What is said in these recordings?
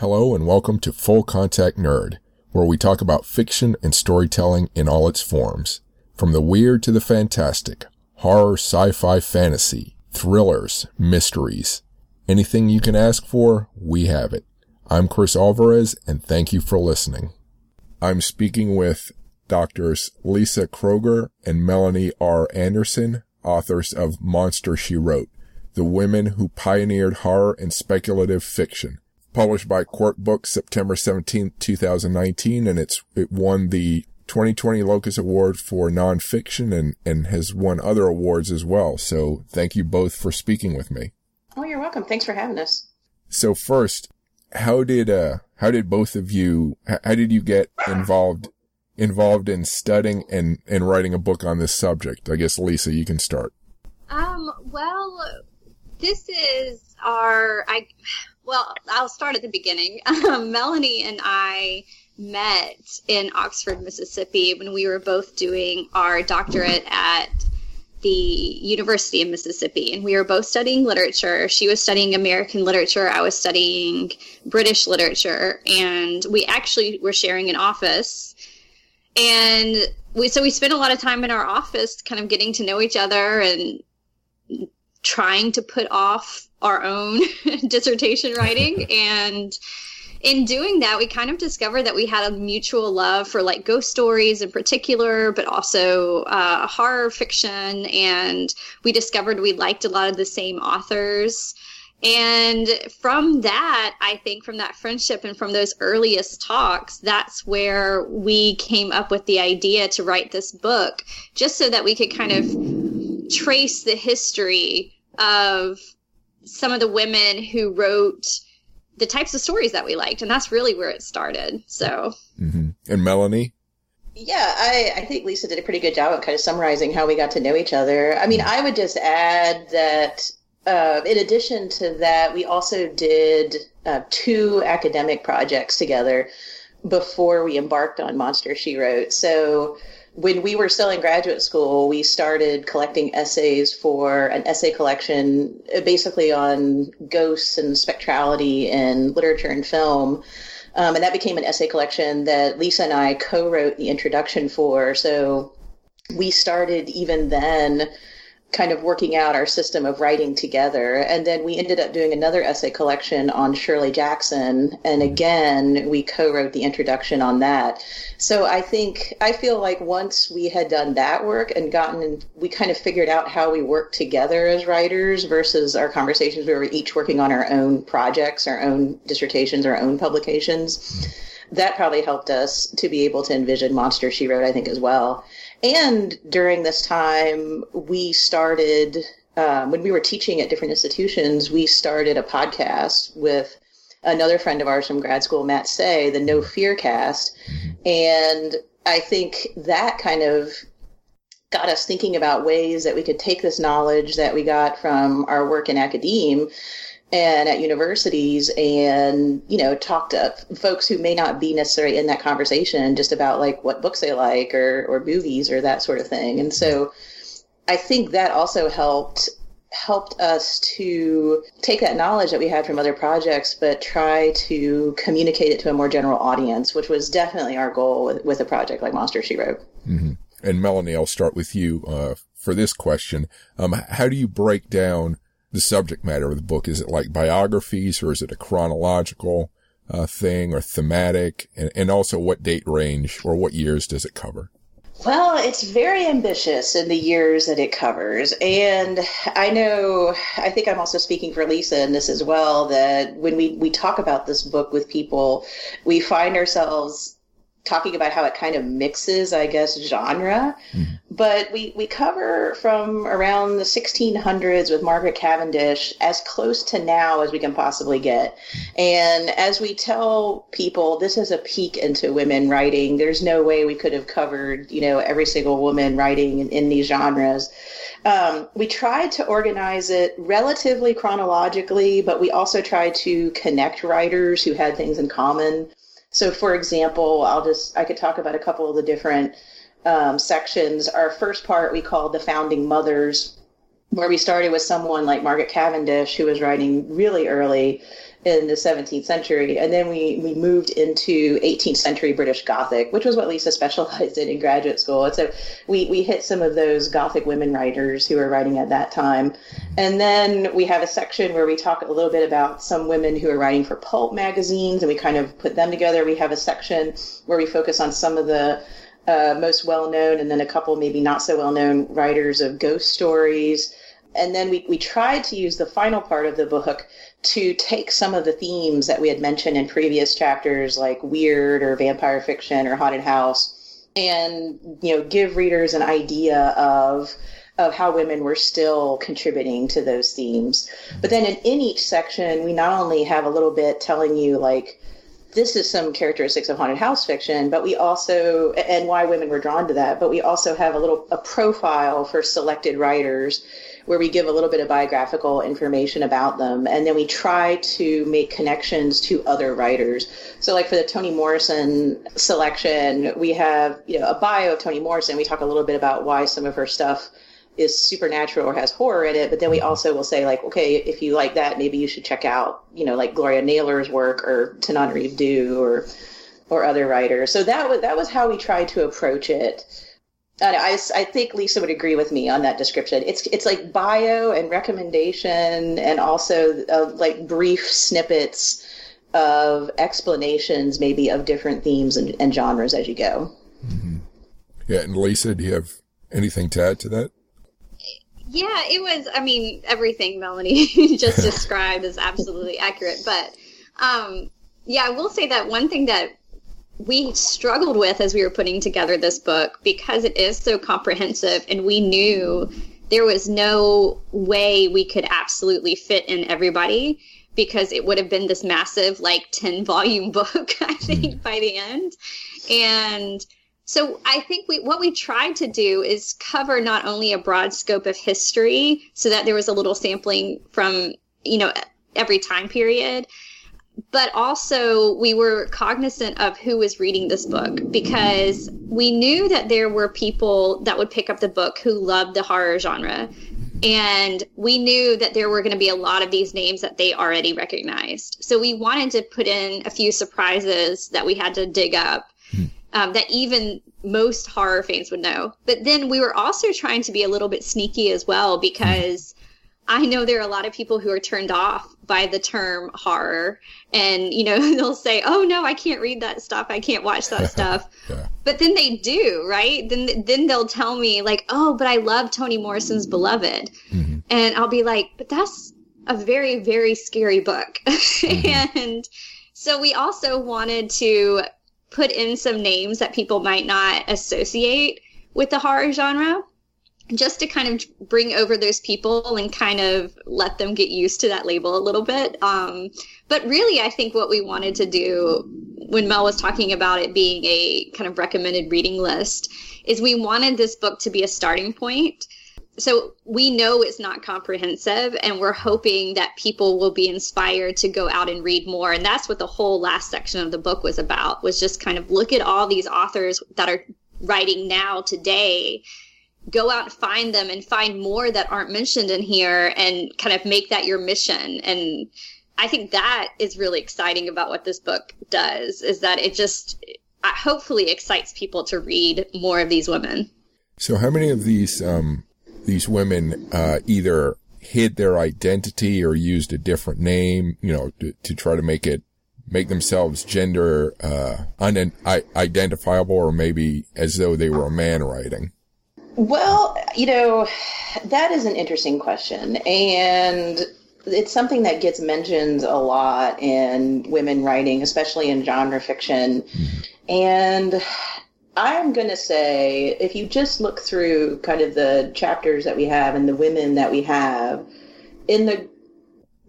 Hello and welcome to Full Contact Nerd, where we talk about fiction and storytelling in all its forms. From the weird to the fantastic, horror, sci-fi, fantasy, thrillers, mysteries. Anything you can ask for, we have it. I'm Chris Alvarez and thank you for listening. I'm speaking with doctors Lisa Kroger and Melanie R. Anderson, authors of Monster She Wrote, The Women Who Pioneered Horror and Speculative Fiction published by Quirk Books September 17, 2019, and it's, it won the 2020 Locus Award for nonfiction and, and has won other awards as well. So thank you both for speaking with me. Oh, you're welcome. Thanks for having us. So first, how did, uh, how did both of you, how did you get involved, involved in studying and, and writing a book on this subject? I guess Lisa, you can start. Um, well, this is our, I, well, I'll start at the beginning. Um, Melanie and I met in Oxford, Mississippi when we were both doing our doctorate at the University of Mississippi. And we were both studying literature. She was studying American literature, I was studying British literature. And we actually were sharing an office. And we, so we spent a lot of time in our office kind of getting to know each other and trying to put off our own dissertation writing. And in doing that we kind of discovered that we had a mutual love for like ghost stories in particular but also uh, horror fiction. And we discovered we liked a lot of the same authors. And from that i think from that friendship and from those earliest talks that's where we came up with the idea to write this book just so that we could kind of trace the history of some of the women who wrote the types of stories that we liked, and that's really where it started. So, mm-hmm. and Melanie. Yeah, I, I think Lisa did a pretty good job of kind of summarizing how we got to know each other. I mean, I would just add that uh, in addition to that, we also did uh, two academic projects together before we embarked on Monster She Wrote. So when we were still in graduate school, we started collecting essays for an essay collection uh, basically on ghosts and spectrality in literature and film. Um, and that became an essay collection that Lisa and I co wrote the introduction for. So we started even then kind of working out our system of writing together. And then we ended up doing another essay collection on Shirley Jackson. And again, we co wrote the introduction on that. So I think, I feel like once we had done that work and gotten, we kind of figured out how we work together as writers versus our conversations where we were each working on our own projects, our own dissertations, our own publications. That probably helped us to be able to envision Monster She Wrote, I think, as well. And during this time, we started, um, when we were teaching at different institutions, we started a podcast with another friend of ours from grad school, Matt Say, the No Fear cast. And I think that kind of got us thinking about ways that we could take this knowledge that we got from our work in academia and at universities and you know talk to folks who may not be necessarily in that conversation just about like what books they like or or movies or that sort of thing. And so i think that also helped helped us to take that knowledge that we had from other projects but try to communicate it to a more general audience which was definitely our goal with, with a project like monster she wrote. Mm-hmm. and melanie i'll start with you uh, for this question. Um, how do you break down the subject matter of the book? Is it like biographies or is it a chronological uh, thing or thematic? And, and also what date range or what years does it cover? Well, it's very ambitious in the years that it covers. And I know, I think I'm also speaking for Lisa in this as well, that when we, we talk about this book with people, we find ourselves talking about how it kind of mixes, I guess, genre. Mm-hmm. But we, we cover from around the 1600s with Margaret Cavendish as close to now as we can possibly get. And as we tell people, this is a peek into women writing. There's no way we could have covered, you know, every single woman writing in, in these genres. Um, we tried to organize it relatively chronologically, but we also tried to connect writers who had things in common. So, for example, I'll just I could talk about a couple of the different um, sections. Our first part we called the founding mothers, where we started with someone like Margaret Cavendish, who was writing really early, in the 17th century. And then we, we moved into 18th century British Gothic, which was what Lisa specialized in in graduate school. And so we, we hit some of those Gothic women writers who were writing at that time. And then we have a section where we talk a little bit about some women who are writing for pulp magazines and we kind of put them together. We have a section where we focus on some of the uh, most well known and then a couple maybe not so well known writers of ghost stories. And then we, we tried to use the final part of the book to take some of the themes that we had mentioned in previous chapters, like weird or vampire fiction or haunted house, and you know give readers an idea of of how women were still contributing to those themes. But then in, in each section, we not only have a little bit telling you like this is some characteristics of haunted house fiction, but we also and why women were drawn to that, but we also have a little a profile for selected writers where we give a little bit of biographical information about them. And then we try to make connections to other writers. So like for the toni morrison selection we have you know a bio of toni morrison. We talk a little bit about why some of her stuff is supernatural or has horror in it. But then we also will say like okay if you like that maybe you should check out you know like gloria naylor's work or tananarive due or or other writers. So that was that was how we tried to approach it I, I think Lisa would agree with me on that description. It's it's like bio and recommendation, and also uh, like brief snippets of explanations, maybe of different themes and, and genres as you go. Mm-hmm. Yeah, and Lisa, do you have anything to add to that? Yeah, it was. I mean, everything Melanie just described is absolutely accurate. But um, yeah, I will say that one thing that we struggled with as we were putting together this book because it is so comprehensive and we knew there was no way we could absolutely fit in everybody because it would have been this massive like 10 volume book i think mm. by the end and so i think we what we tried to do is cover not only a broad scope of history so that there was a little sampling from you know every time period but also we were cognizant of who was reading this book because we knew that there were people that would pick up the book who loved the horror genre. And we knew that there were going to be a lot of these names that they already recognized. So we wanted to put in a few surprises that we had to dig up hmm. um, that even most horror fans would know. But then we were also trying to be a little bit sneaky as well because I know there are a lot of people who are turned off by the term horror and you know they'll say oh no I can't read that stuff I can't watch that stuff yeah. but then they do right then then they'll tell me like oh but I love Toni Morrison's Beloved mm-hmm. and I'll be like but that's a very very scary book mm-hmm. and so we also wanted to put in some names that people might not associate with the horror genre just to kind of bring over those people and kind of let them get used to that label a little bit. Um, but really, I think what we wanted to do when Mel was talking about it being a kind of recommended reading list is we wanted this book to be a starting point. So we know it's not comprehensive, and we're hoping that people will be inspired to go out and read more. And that's what the whole last section of the book was about, was just kind of look at all these authors that are writing now today go out and find them and find more that aren't mentioned in here and kind of make that your mission. And i think that is really exciting about what this book does is that it just hopefully excites people to read more of these women. So how many of these um, these women uh, either hid their identity or used a different name you know to, to try to make it make themselves gender uh, unidentifiable or maybe as though they were a man writing well, you know, that is an interesting question. And it's something that gets mentioned a lot in women writing, especially in genre fiction. And I'm going to say if you just look through kind of the chapters that we have and the women that we have, in the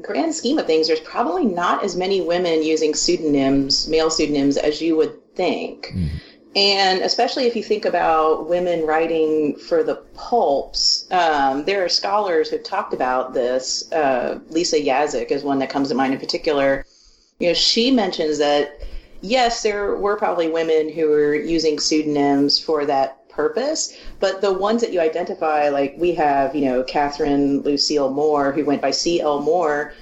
grand scheme of things, there's probably not as many women using pseudonyms, male pseudonyms, as you would think. Mm. And especially if you think about women writing for the pulps, um, there are scholars who've talked about this. Uh, Lisa Yaszek is one that comes to mind in particular. You know, she mentions that yes, there were probably women who were using pseudonyms for that purpose, but the ones that you identify, like we have, you know, Catherine Lucille Moore, who went by C.L. Moore,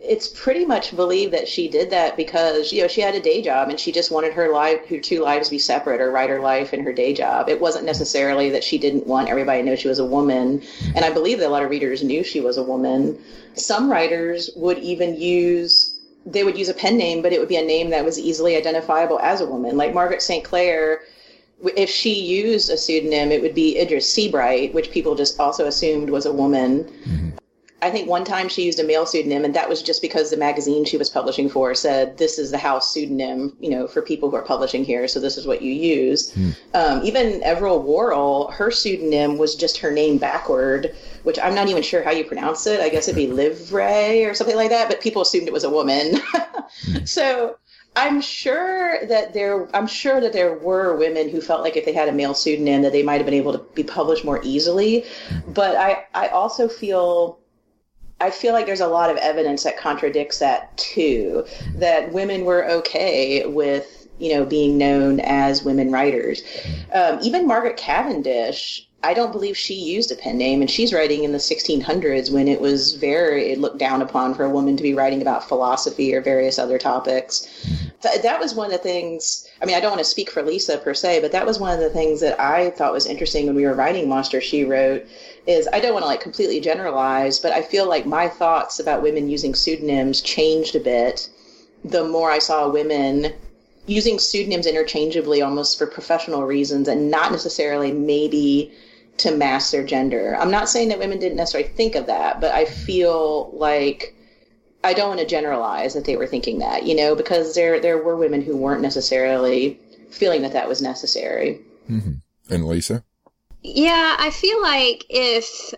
it's pretty much believed that she did that because you know she had a day job and she just wanted her life her two lives be separate her writer life and her day job it wasn't necessarily that she didn't want everybody to know she was a woman and i believe that a lot of readers knew she was a woman some writers would even use they would use a pen name but it would be a name that was easily identifiable as a woman like margaret st clair if she used a pseudonym, it would be Idris Seabright, which people just also assumed was a woman. Mm-hmm. I think one time she used a male pseudonym, and that was just because the magazine she was publishing for said, "This is the house pseudonym, you know, for people who are publishing here, so this is what you use." Hmm. Um, even Everill Worrell, her pseudonym was just her name backward, which I'm not even sure how you pronounce it. I guess it'd be Livray or something like that, but people assumed it was a woman. hmm. So I'm sure that there I'm sure that there were women who felt like if they had a male pseudonym that they might have been able to be published more easily. Hmm. But I, I also feel I feel like there's a lot of evidence that contradicts that too. That women were okay with you know being known as women writers. Um, even Margaret Cavendish. I don't believe she used a pen name, and she's writing in the 1600s when it was very it looked down upon for a woman to be writing about philosophy or various other topics. that was one of the things. I mean, I don't want to speak for Lisa per se, but that was one of the things that I thought was interesting when we were writing Monster She Wrote is I don't want to like completely generalize, but I feel like my thoughts about women using pseudonyms changed a bit the more I saw women using pseudonyms interchangeably almost for professional reasons and not necessarily maybe to mask their gender. I'm not saying that women didn't necessarily think of that, but I feel like I don't want to generalize that they were thinking that, you know, because there there were women who weren't necessarily feeling that that was necessary. Mm-hmm. And Lisa? Yeah, I feel like if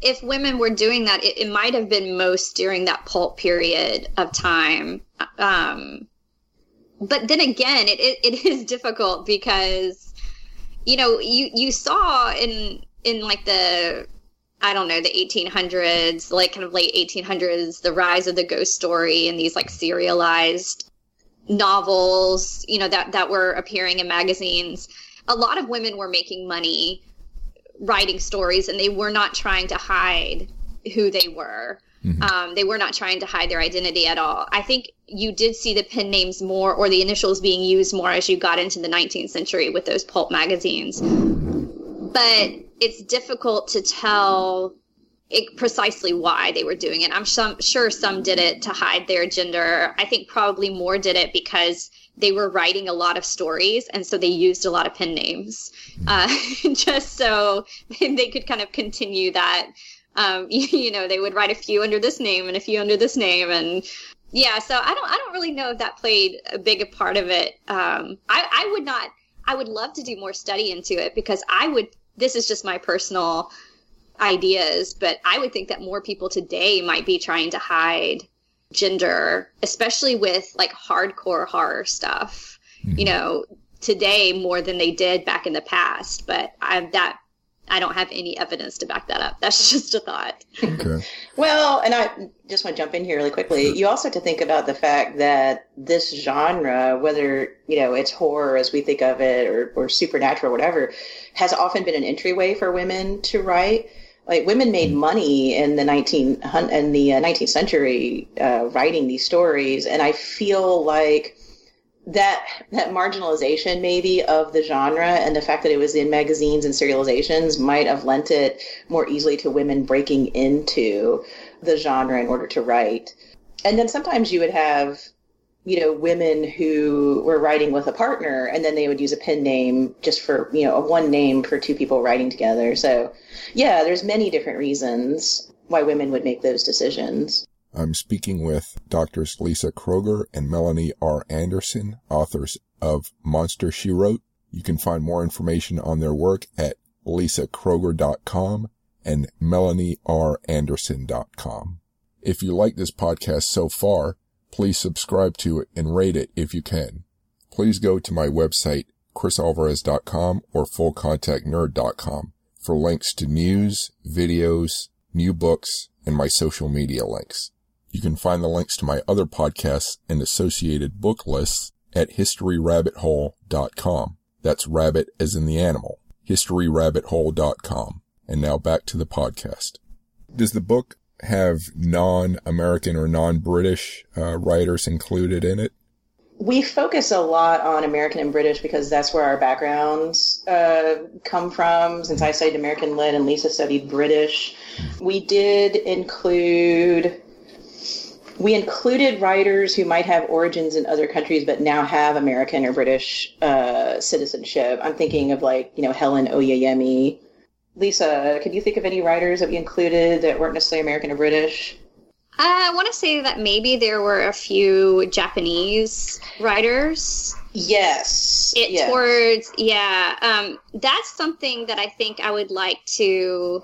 if women were doing that, it, it might have been most during that pulp period of time. Um, but then again, it, it, it is difficult because you know you you saw in in like the I don't know the 1800s, like kind of late 1800s, the rise of the ghost story and these like serialized novels, you know that that were appearing in magazines a lot of women were making money writing stories and they were not trying to hide who they were. Mm-hmm. Um, they were not trying to hide their identity at all. I think you did see the pen names more or the initials being used more as you got into the 19th century with those pulp magazines. But it's difficult to tell it, precisely why they were doing it. I'm some, sure some did it to hide their gender. I think probably more did it because they were writing a lot of stories, and so they used a lot of pen names, uh, just so they could kind of continue that. Um, you, you know, they would write a few under this name and a few under this name, and yeah. So I don't, I don't really know if that played a big part of it. Um, I, I would not. I would love to do more study into it because I would. This is just my personal ideas, but I would think that more people today might be trying to hide gender, especially with like hardcore horror stuff. Mm-hmm. You know, today more than they did back in the past. But I that I don't have any evidence to back that up. That's just a thought. Okay. well, and I just want to jump in here really quickly. You also have to think about the fact that this genre, whether you know it's horror as we think of it, or, or supernatural, or whatever, has often been an entryway for women to write like women made mm. money in the 19 in the 19th uh, century uh, writing these stories and i feel like that that marginalization maybe of the genre and the fact that it was in magazines and serializations might have lent it more easily to women breaking into the genre in order to write and then sometimes you would have you know, women who were writing with a partner and then they would use a pen name just for, you know, a one name for two people writing together. So yeah, there's many different reasons why women would make those decisions. I'm speaking with Doctors Lisa Kroger and Melanie R. Anderson, authors of Monster She Wrote. You can find more information on their work at lisakroger.com and melanieranderson.com. If you like this podcast so far, Please subscribe to it and rate it if you can. Please go to my website, chrisalvarez.com or fullcontactnerd.com for links to news, videos, new books, and my social media links. You can find the links to my other podcasts and associated book lists at historyrabbithole.com. That's rabbit as in the animal. historyrabbithole.com. And now back to the podcast. Does the book have non-American or non-British uh, writers included in it? we focus a lot on American and British because that's where our backgrounds uh, come from. Since I studied American Lit and Lisa studied British, we did include we included writers who might have origins in other countries but now have American or British uh, citizenship. I'm thinking of like you know Helen Oyeyemi. Lisa, could you think of any writers that we included that weren't necessarily American or British? I want to say that maybe there were a few Japanese writers. Yes. It yes. towards yeah. Um, that's something that I think I would like to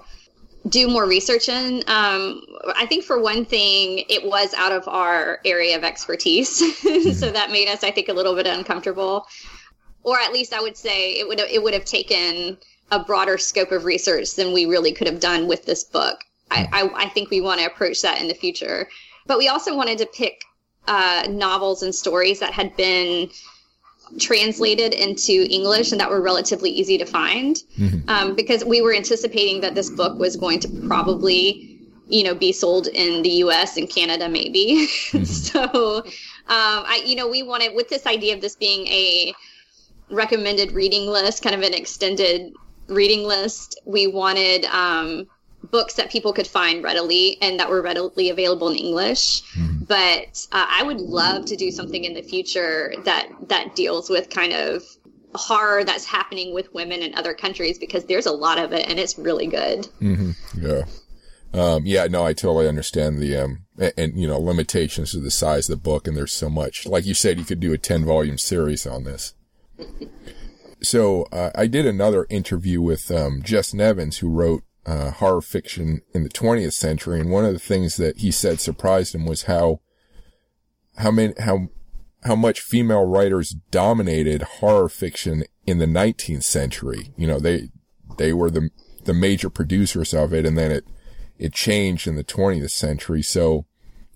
do more research in. Um, I think for one thing, it was out of our area of expertise, so that made us, I think, a little bit uncomfortable. Or at least I would say it would it would have taken a broader scope of research than we really could have done with this book. I, I, I think we want to approach that in the future. But we also wanted to pick uh, novels and stories that had been translated into English and that were relatively easy to find mm-hmm. um, because we were anticipating that this book was going to probably, you know, be sold in the U.S. and Canada maybe. Mm-hmm. so, um, I, you know, we wanted with this idea of this being a recommended reading list, kind of an extended reading list. We wanted um, books that people could find readily and that were readily available in English. Mm-hmm. But uh, I would love to do something in the future that that deals with kind of horror that's happening with women in other countries because there's a lot of it and it's really good. Mm-hmm. Yeah. Um, yeah, no, I totally understand the, um, and, and, you know, limitations of the size of the book. And there's so much, like you said, you could do a 10 volume series on this. so, uh, I did another interview with, um, Jess Nevins, who wrote uh, horror fiction in the 20th century. And one of the things that he said surprised him was how, how many, how, how much female writers dominated horror fiction in the 19th century. You know, they, they were the, the major producers of it. And then it, it changed in the 20th century. So,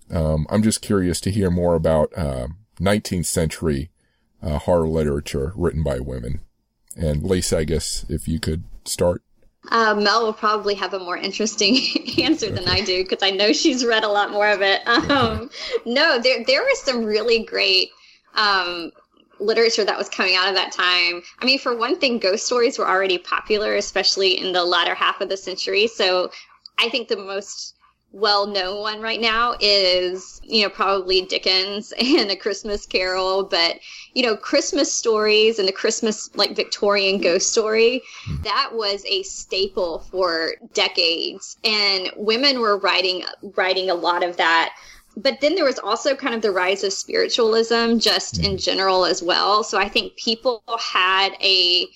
um, I'm just curious to hear more about, uh, 19th century, uh, horror literature written by women. And Lisa, I guess if you could start. Uh, Mel will probably have a more interesting answer than I do because I know she's read a lot more of it. Um, no, there there was some really great um, literature that was coming out of that time. I mean, for one thing, ghost stories were already popular, especially in the latter half of the century. So I think the most well known one right now is, you know, probably Dickens and A Christmas Carol. But, you know, Christmas stories and the Christmas, like Victorian ghost story, hmm. that was a staple for decades. And women were writing, writing a lot of that. But then there was also kind of the rise of spiritualism just in hmm. general as well. So I think people had a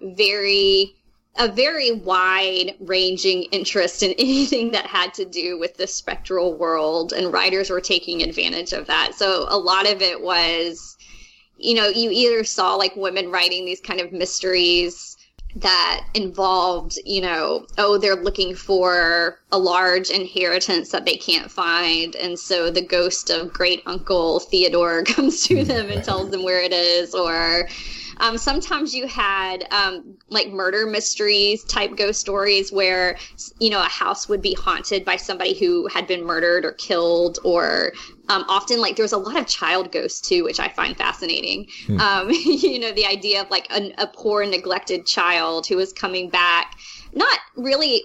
very a very wide ranging interest in anything that had to do with the spectral world and writers were taking advantage of that. So a lot of it was you know you either saw like women writing these kind of mysteries that involved you know oh they're looking for a large inheritance that they can't find and so the ghost of great uncle theodore comes to hmm. them and tells them where it is or um, sometimes you had um, like murder mysteries type ghost stories where you know a house would be haunted by somebody who had been murdered or killed, or um, often like there was a lot of child ghosts too, which I find fascinating. Hmm. Um, you know, the idea of like a, a poor neglected child who is coming back, not really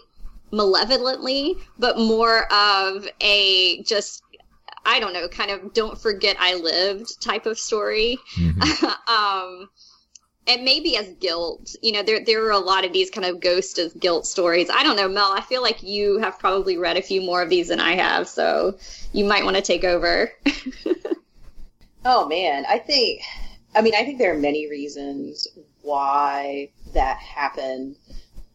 malevolently, but more of a just I don't know, kind of don't forget I lived type of story. Mm-hmm. um, and maybe as guilt. You know, there there are a lot of these kind of ghost as guilt stories. I don't know, Mel. I feel like you have probably read a few more of these than I have, so you might want to take over. oh man, I think. I mean, I think there are many reasons why that happened.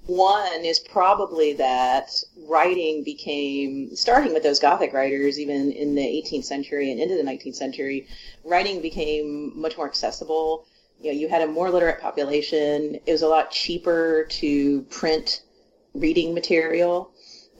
One is probably that writing became, starting with those Gothic writers, even in the 18th century and into the 19th century, writing became much more accessible you know, you had a more literate population. It was a lot cheaper to print reading material.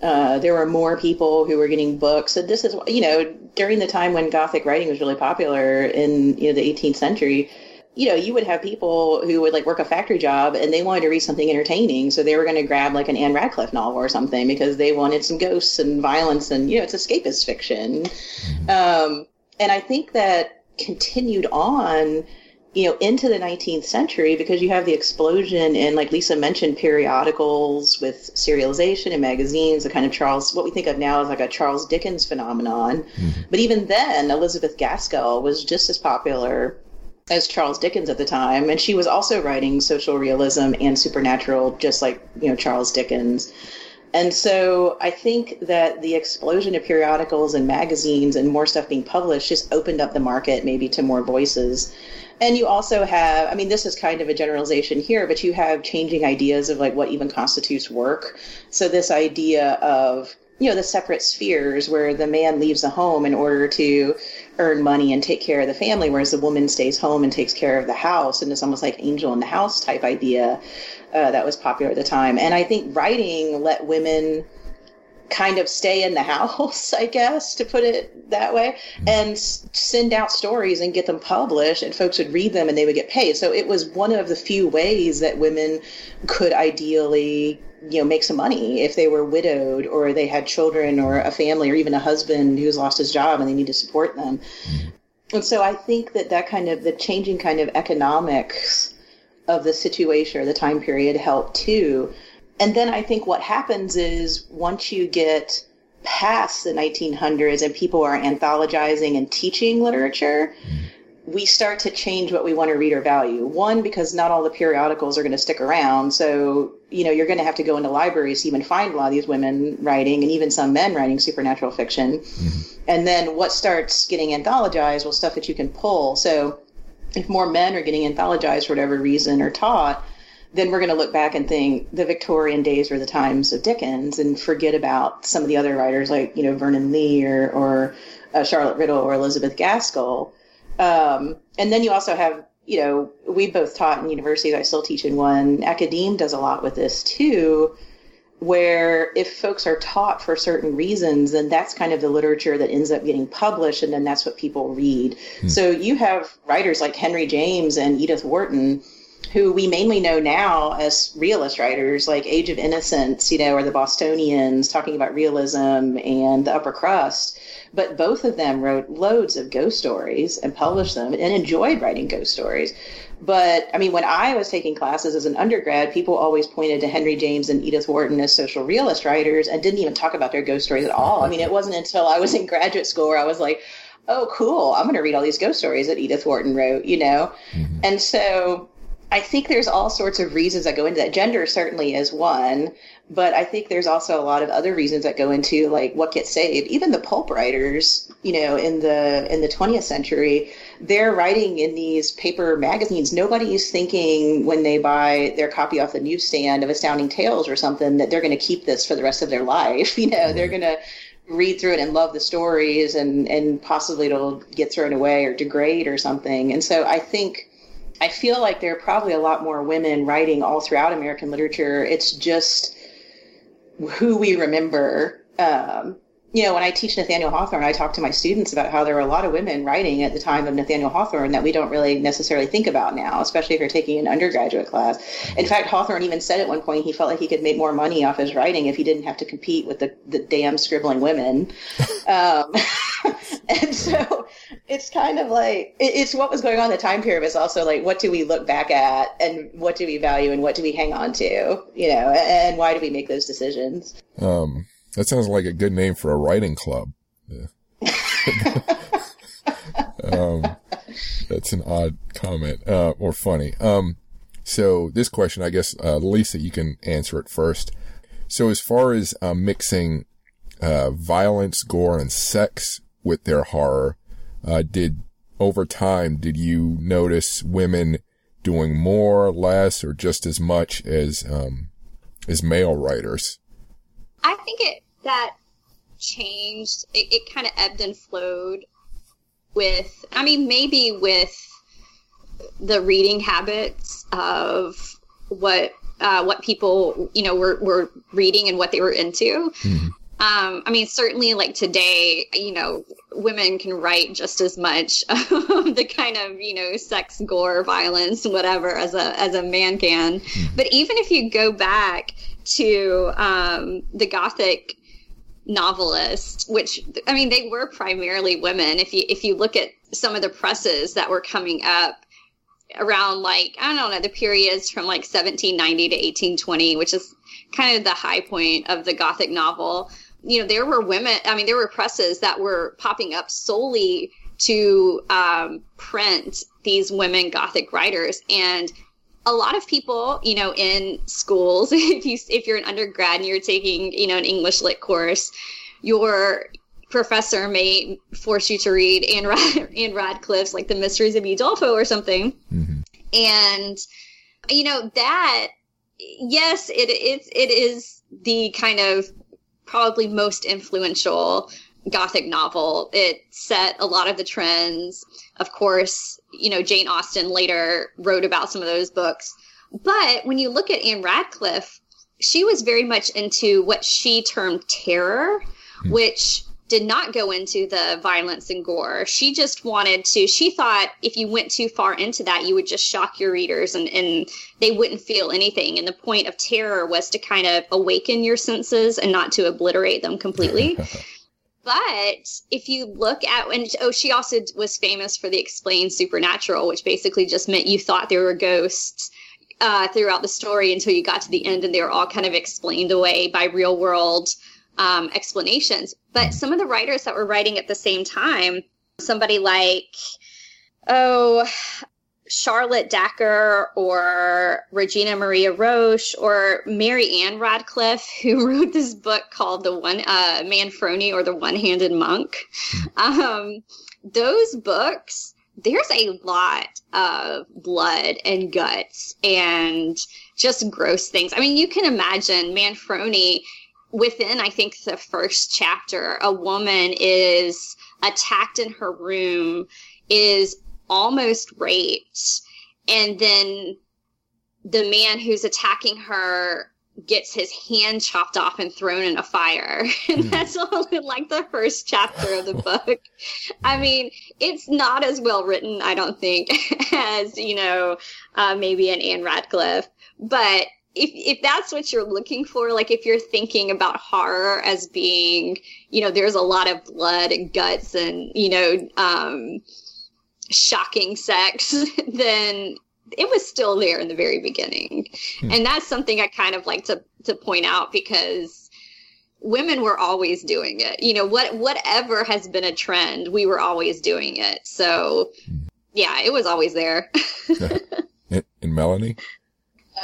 Uh, there were more people who were getting books. So this is, you know, during the time when Gothic writing was really popular in you know the 18th century, you know, you would have people who would like work a factory job and they wanted to read something entertaining. So they were going to grab like an Ann Radcliffe novel or something because they wanted some ghosts and violence and, you know, it's escapist fiction. Mm-hmm. Um, and I think that continued on you know into the 19th century because you have the explosion in like lisa mentioned periodicals with serialization and magazines the kind of charles what we think of now as like a charles dickens phenomenon mm-hmm. but even then elizabeth gaskell was just as popular as charles dickens at the time and she was also writing social realism and supernatural just like you know charles dickens and so I think that the explosion of periodicals and magazines and more stuff being published just opened up the market maybe to more voices. And you also have, I mean, this is kind of a generalization here, but you have changing ideas of like what even constitutes work. So this idea of, you know, the separate spheres where the man leaves the home in order to earn money and take care of the family, whereas the woman stays home and takes care of the house. And it's almost like angel in the house type idea uh, that was popular at the time. And I think writing let women kind of stay in the house, I guess, to put it that way, mm-hmm. and send out stories and get them published, and folks would read them and they would get paid. So it was one of the few ways that women could ideally, you know, make some money if they were widowed or they had children or a family or even a husband who's lost his job and they need to support them. Mm-hmm. And so I think that that kind of the changing kind of economics of the situation or the time period helped too and then I think what happens is once you get past the 1900s and people are anthologizing and teaching literature, we start to change what we want to read or value. One, because not all the periodicals are going to stick around. So, you know, you're going to have to go into libraries to even find a lot of these women writing and even some men writing supernatural fiction. Mm-hmm. And then what starts getting anthologized? Well, stuff that you can pull. So if more men are getting anthologized for whatever reason or taught, then we're going to look back and think the Victorian days were the times of Dickens and forget about some of the other writers like, you know, Vernon Lee or, or uh, Charlotte Riddell or Elizabeth Gaskell. Um, and then you also have, you know, we both taught in universities. I still teach in one. Academe does a lot with this too, where if folks are taught for certain reasons, then that's kind of the literature that ends up getting published, and then that's what people read. Hmm. So you have writers like Henry James and Edith Wharton who we mainly know now as realist writers, like Age of Innocence, you know, or the Bostonians, talking about realism and the upper crust. But both of them wrote loads of ghost stories and published them and enjoyed writing ghost stories. But I mean, when I was taking classes as an undergrad, people always pointed to Henry James and Edith Wharton as social realist writers and didn't even talk about their ghost stories at all. I mean, it wasn't until I was in graduate school where I was like, oh, cool, I'm going to read all these ghost stories that Edith Wharton wrote, you know? Mm-hmm. And so I think there's all sorts of reasons that go into that. Gender certainly is one, but I think there's also a lot of other reasons that go into like what gets saved. Even the pulp writers, you know, in the in the 20th century, they're writing in these paper magazines. Nobody is thinking when they buy their copy off the newsstand of Astounding Tales or something that they're going to keep this for the rest of their life. You know, they're mm-hmm. going to read through it and love the stories and and possibly it'll get thrown away or degrade or something. And so I think I feel like there are probably a lot more women writing all throughout American literature. It's just who we remember. Um, you know, when I teach Nathaniel Hawthorne, I talk to my students about how there were a lot of women writing at the time of Nathaniel Hawthorne that we don't really necessarily think about now, especially if you're taking an undergraduate class. In fact, Hawthorne even said at one point he felt like he could make more money off his writing if he didn't have to compete with the, the damn scribbling women. um, and so it's kind of like, it's what was going on in the time period. It's also like, what do we look back at and what do we value and what do we hang on to, you know, and why do we make those decisions? Um, that sounds like a good name for a writing club. Yeah. um, that's an odd comment, uh, or funny. Um, so this question, I guess, uh, Lisa, you can answer it first. So as far as uh, mixing uh, violence, gore, and sex with their horror, uh, did over time did you notice women doing more, less, or just as much as um, as male writers? I think it that changed. It, it kind of ebbed and flowed with. I mean, maybe with the reading habits of what uh, what people you know were were reading and what they were into. Mm-hmm. Um, I mean, certainly, like today, you know, women can write just as much of the kind of you know sex, gore, violence, whatever, as a as a man can. Hmm. But even if you go back to um, the Gothic novelists, which I mean, they were primarily women. If you if you look at some of the presses that were coming up around like I don't know the periods from like 1790 to 1820, which is kind of the high point of the Gothic novel. You know, there were women. I mean, there were presses that were popping up solely to um, print these women Gothic writers, and a lot of people, you know, in schools, if you if you're an undergrad and you're taking, you know, an English lit course, your professor may force you to read Anne, Rad- Ann Radcliffe's like The Mysteries of Udolpho or something, mm-hmm. and you know that yes, it it's it is the kind of probably most influential gothic novel. It set a lot of the trends. Of course, you know, Jane Austen later wrote about some of those books. But when you look at Ann Radcliffe, she was very much into what she termed terror, mm. which did not go into the violence and gore. She just wanted to, she thought if you went too far into that, you would just shock your readers and, and they wouldn't feel anything. And the point of terror was to kind of awaken your senses and not to obliterate them completely. but if you look at, and oh, she also was famous for the explained supernatural, which basically just meant you thought there were ghosts. Uh, throughout the story until you got to the end and they were all kind of explained away by real world um, explanations. But some of the writers that were writing at the same time, somebody like, oh, Charlotte Dacre or Regina Maria Roche or Mary Ann Radcliffe, who wrote this book called The One uh, Manfrone or The One Handed Monk. Um, those books, there's a lot of blood and guts and just gross things. I mean, you can imagine Manfroni within, I think, the first chapter, a woman is attacked in her room, is almost raped, and then the man who's attacking her gets his hand chopped off and thrown in a fire. And mm. that's only like the first chapter of the book. I mean, it's not as well written, I don't think, as, you know, uh, maybe an Ann Radcliffe, but if if that's what you're looking for, like if you're thinking about horror as being, you know, there's a lot of blood and guts and you know, um, shocking sex, then it was still there in the very beginning, hmm. and that's something I kind of like to to point out because women were always doing it. You know, what whatever has been a trend, we were always doing it. So, hmm. yeah, it was always there. and, and Melanie.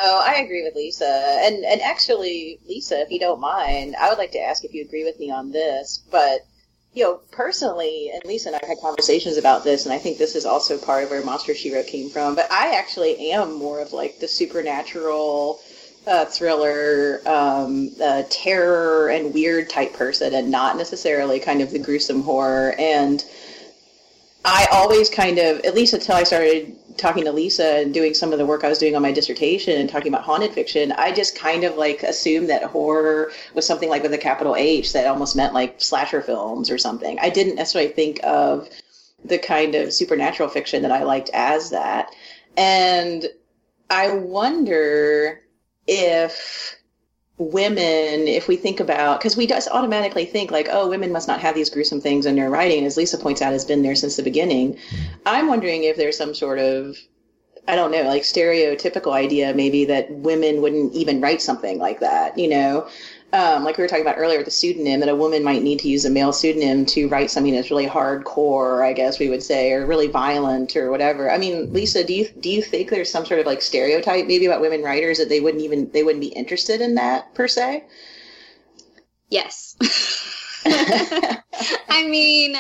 Oh, I agree with Lisa. And and actually, Lisa, if you don't mind, I would like to ask if you agree with me on this. But you know, personally, and Lisa and I have had conversations about this, and I think this is also part of where Monster She Wrote came from. But I actually am more of like the supernatural, uh, thriller, um, uh, terror, and weird type person, and not necessarily kind of the gruesome horror. And I always kind of, at least until I started talking to Lisa and doing some of the work I was doing on my dissertation and talking about haunted fiction, I just kind of like assumed that horror was something like with a capital H that almost meant like slasher films or something. I didn't necessarily think of the kind of supernatural fiction that I liked as that. And I wonder if women, if we think about, because we just automatically think like, oh, women must not have these gruesome things in their writing, as Lisa points out, has been there since the beginning. Mm-hmm. I'm wondering if there's some sort of, I don't know, like stereotypical idea maybe that women wouldn't even write something like that, you know? Um, like we were talking about earlier the pseudonym, that a woman might need to use a male pseudonym to write something that's really hardcore, I guess we would say, or really violent or whatever. I mean, Lisa, do you do you think there's some sort of like stereotype maybe about women writers that they wouldn't even they wouldn't be interested in that per se? Yes. I mean,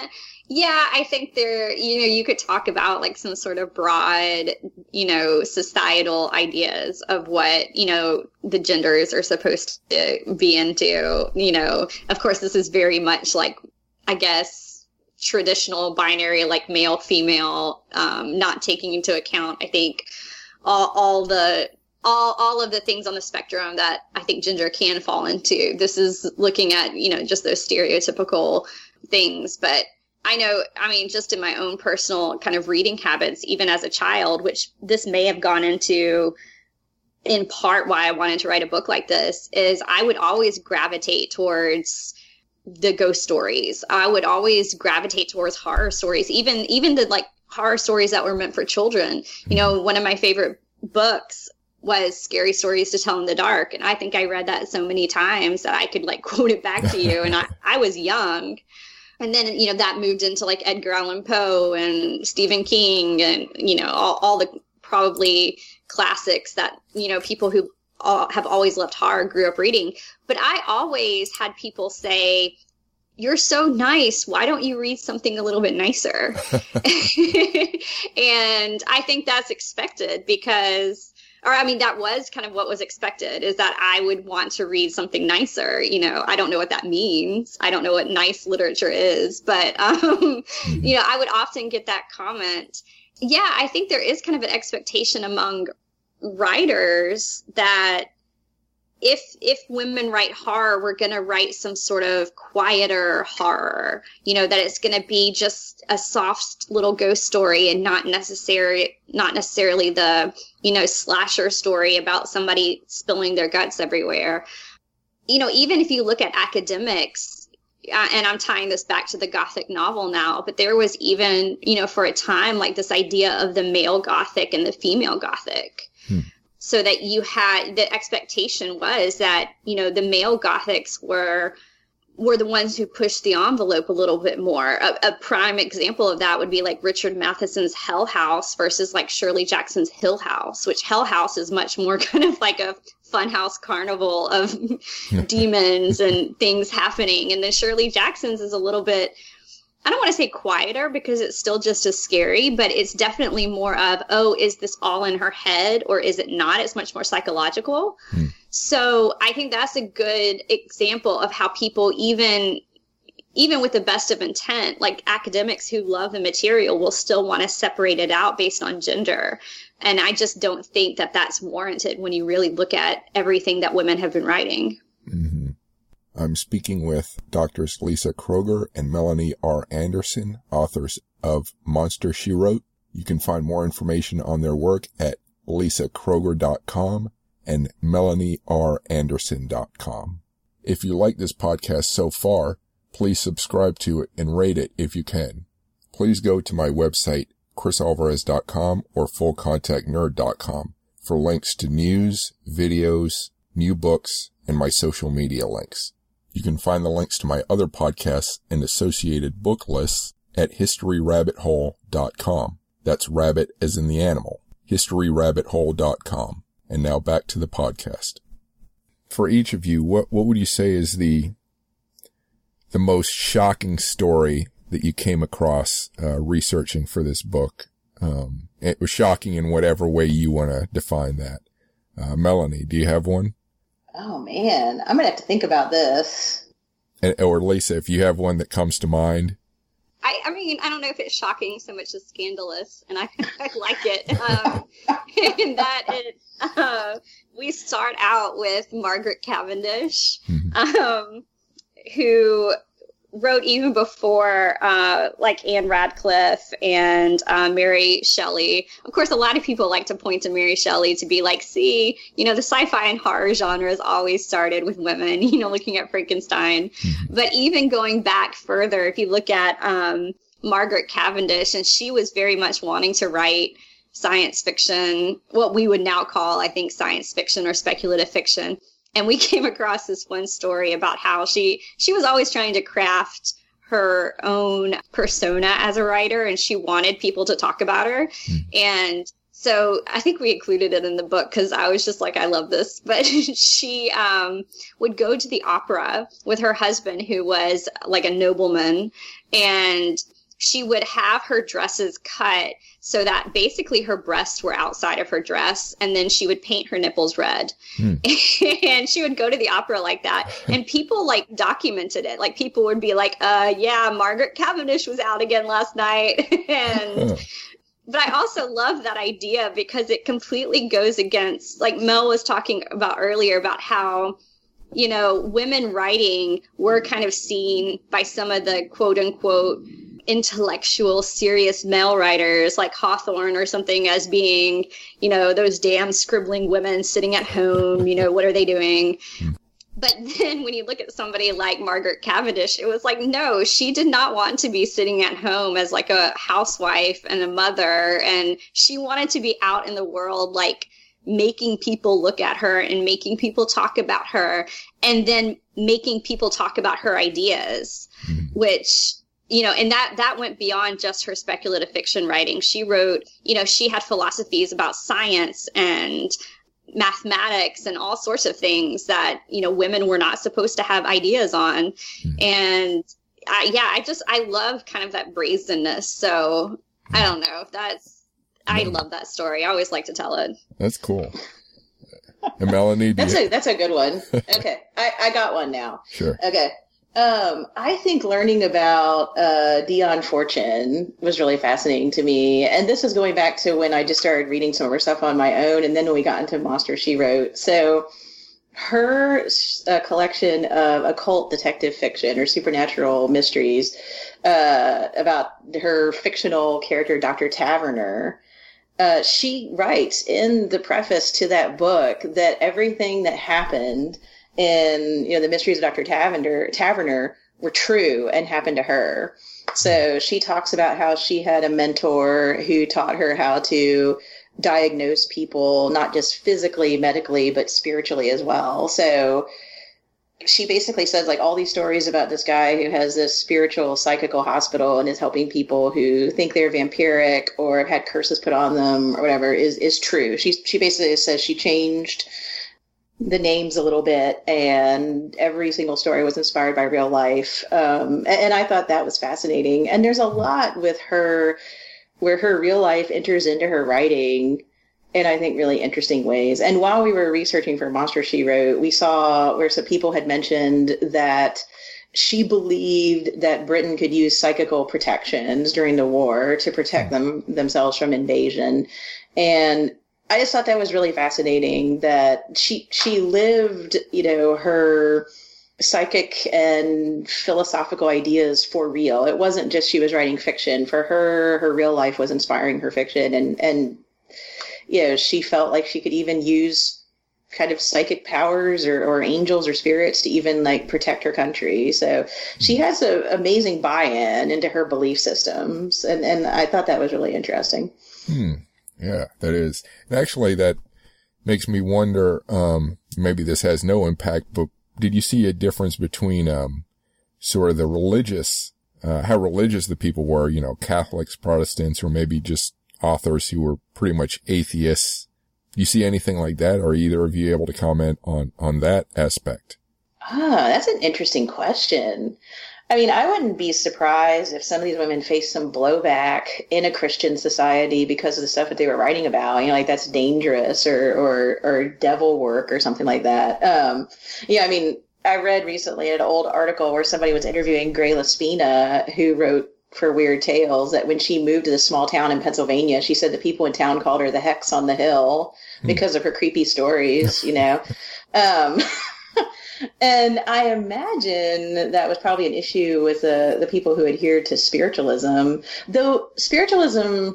yeah, I think there, you know, you could talk about like some sort of broad, you know, societal ideas of what, you know, the genders are supposed to be into. You know, of course, this is very much like, I guess, traditional binary, like male, female, um, not taking into account, I think, all, all the all all of the things on the spectrum that I think ginger can fall into. This is looking at you know just those stereotypical things, but I know, I mean, just in my own personal kind of reading habits, even as a child, which this may have gone into in part why I wanted to write a book like this, is I would always gravitate towards the ghost stories. I would always gravitate towards horror stories, even even the like horror stories that were meant for children. You know, one of my favorite books was scary stories to tell in the dark and i think i read that so many times that i could like quote it back to you and i, I was young and then you know that moved into like edgar allan poe and stephen king and you know all, all the probably classics that you know people who all, have always loved horror grew up reading. But i always had people say you're so nice. Why don't you read something a little bit nicer? And i think that's expected because or I mean, that was kind of what was expected is that I would want to read something nicer. You know, I don't know what that means. I don't know what nice literature is, but, um, mm-hmm. you know, I would often get that comment. Yeah, I think there is kind of an expectation among writers that if if women write horror we're going to write some sort of quieter horror you know that it's going to be just a soft little ghost story and not necessarily not necessarily the you know slasher story about somebody spilling their guts everywhere. You know even if you look at academics uh, and i'm tying this back to the gothic novel now but there was even you know for a time like this idea of the male gothic and the female gothic. Hmm so that you had the expectation was that you know the male gothics were were the ones who pushed the envelope a little bit more. A, a, prime example of that would be like Richard Matheson's Hell House versus like Shirley Jackson's Hill House, which Hell House is much more kind of like a funhouse carnival of demons and things happening. And then Shirley Jackson's is a little bit I don't want to say quieter because it's still just as scary, but it's definitely more of, oh, is this all in her head or is it not? It's much more psychological. Hmm. So I think that's a good example of how people even even with the best of intent, like academics who love the material will still want to separate it out based on gender. And I just don't think that that's warranted when you really look at everything that women have been writing. Mm-hmm. I'm speaking with Doctors Lisa Kroger and Melanie R. Anderson, authors of Monster She Wrote. You can find more information on their work at lisakroger.com and melanieranderson.com. If you like this podcast so far, please subscribe to it and rate it if you can. Please go to my website, chrisalvarez.com or fullcontactnerd.com for links to news, videos, new books, and my social media links. You can find the links to my other podcasts and associated book lists at historyrabbithole.com. That's rabbit as in the animal. historyrabbithole.com. And now back to the podcast. For each of you, what, what would you say is the, the most shocking story that you came across, uh, researching for this book? Um, it was shocking in whatever way you want to define that. Uh, Melanie, do you have one? Oh man, I'm gonna have to think about this. And, or Lisa, if you have one that comes to mind. I, I mean, I don't know if it's shocking so much as scandalous, and I, I like it. Um, in that it, uh, we start out with Margaret Cavendish, mm-hmm. um, who wrote even before uh, like Ann Radcliffe and uh, Mary Shelley. Of course, a lot of people like to point to Mary Shelley to be like, see, you know, the sci-fi and horror genres always started with women, you know, looking at Frankenstein. Mm-hmm. But even going back further, if you look at um, Margaret Cavendish, and she was very much wanting to write science fiction, what we would now call, I think, science fiction or speculative fiction and we came across this one story about how she she was always trying to craft her own persona as a writer and she wanted people to talk about her mm. and so I think we included it in the book because I was just like, I love this. But she um, would go to the opera with her husband, who was like a nobleman, and she would have her dresses cut so that basically her breasts were outside of her dress and then she would paint her nipples red. Hmm. and she would go to the opera like that. And people like documented it. Like people would be like uh yeah margaret cavendish was out again last night. And but I also love that idea because it completely goes against, like Mel was talking about earlier, about how, you know, women writing were kind of seen by some of the quote unquote intellectual, serious male writers like Hawthorne or something as being, you know, those damn scribbling women sitting at home, you know, what are they doing? Hmm. But then when you look at somebody like Margaret Cavendish, it was like, no, she did not want to be sitting at home as like a housewife and a mother. And she wanted to be out in the world, like making people look at her and making people talk about her and then making people talk about her ideas, hmm. which you know and that that went beyond just her speculative fiction writing. She wrote you know she had philosophies about science and mathematics and all sorts of things that you know women were not supposed to have ideas on. Mm-hmm. and I, yeah i just i love kind of that brazenness. So i don't know. That's i love that story. I always like to tell it. That's cool. And melanie that's you... a that's a good one. Okay. I i got one now. Sure. Okay um, I think learning about uh, Dion Fortune was really fascinating to me, and this is going back to when I just started reading some of her stuff on my own, and then when we got into Monster She Wrote. So, her uh, collection of occult detective fiction or supernatural mysteries uh, about her fictional character Dr. Taverner. Uh, she writes in the preface to that book that everything that happened in you know the mysteries of Dr. Taverner, Taverner were true and happened to her. So she talks about how she had a mentor who taught her how to diagnose people not just physically, medically, but spiritually as well. So she basically says like all these stories about this guy who has this spiritual psychical hospital and is helping people who think they're vampiric or have had curses put on them or whatever is is true. She she basically says she changed the names a little bit, and every single story was inspired by real life. Um, and, and I thought that was fascinating. And there's a lot with her where her real life enters into her writing in I think really interesting ways. And while we were researching for Monster She Wrote, we saw where some people had mentioned that she believed that Britain could use psychical protections during the war to protect them themselves from invasion. And I just thought that was really fascinating that she she lived, you know, her psychic and philosophical ideas for real. It wasn't just she was writing fiction. For her, her real life was inspiring her fiction and and you know, she felt like she could even use kind of psychic powers or, or angels or spirits to even like protect her country. So she hmm. has an amazing buy-in into her belief systems. And, and I thought that was really interesting. Hmm. Yeah, that is. And actually, that makes me wonder, um, maybe this has no impact, but did you see a difference between, um, sort of the religious, uh, how religious the people were, you know, Catholics, Protestants, or maybe just authors who were pretty much atheists? You see anything like that? Are either of you able to comment on, on that aspect? Ah, that's an interesting question. I mean, I wouldn't be surprised if some of these women faced some blowback in a Christian society because of the stuff that they were writing about. You know, like that's dangerous or or, or devil work or something like that. Um, yeah, I mean, I read recently an old article where somebody was interviewing Greye La Spina, who wrote for Weird Tales, that when she moved to this small town in Pennsylvania, she said the people in town called her the Hex on the Hill hmm. because of her creepy stories. You know. Um, and I imagine that was probably an issue with the, the people who adhered to spiritualism. Though spiritualism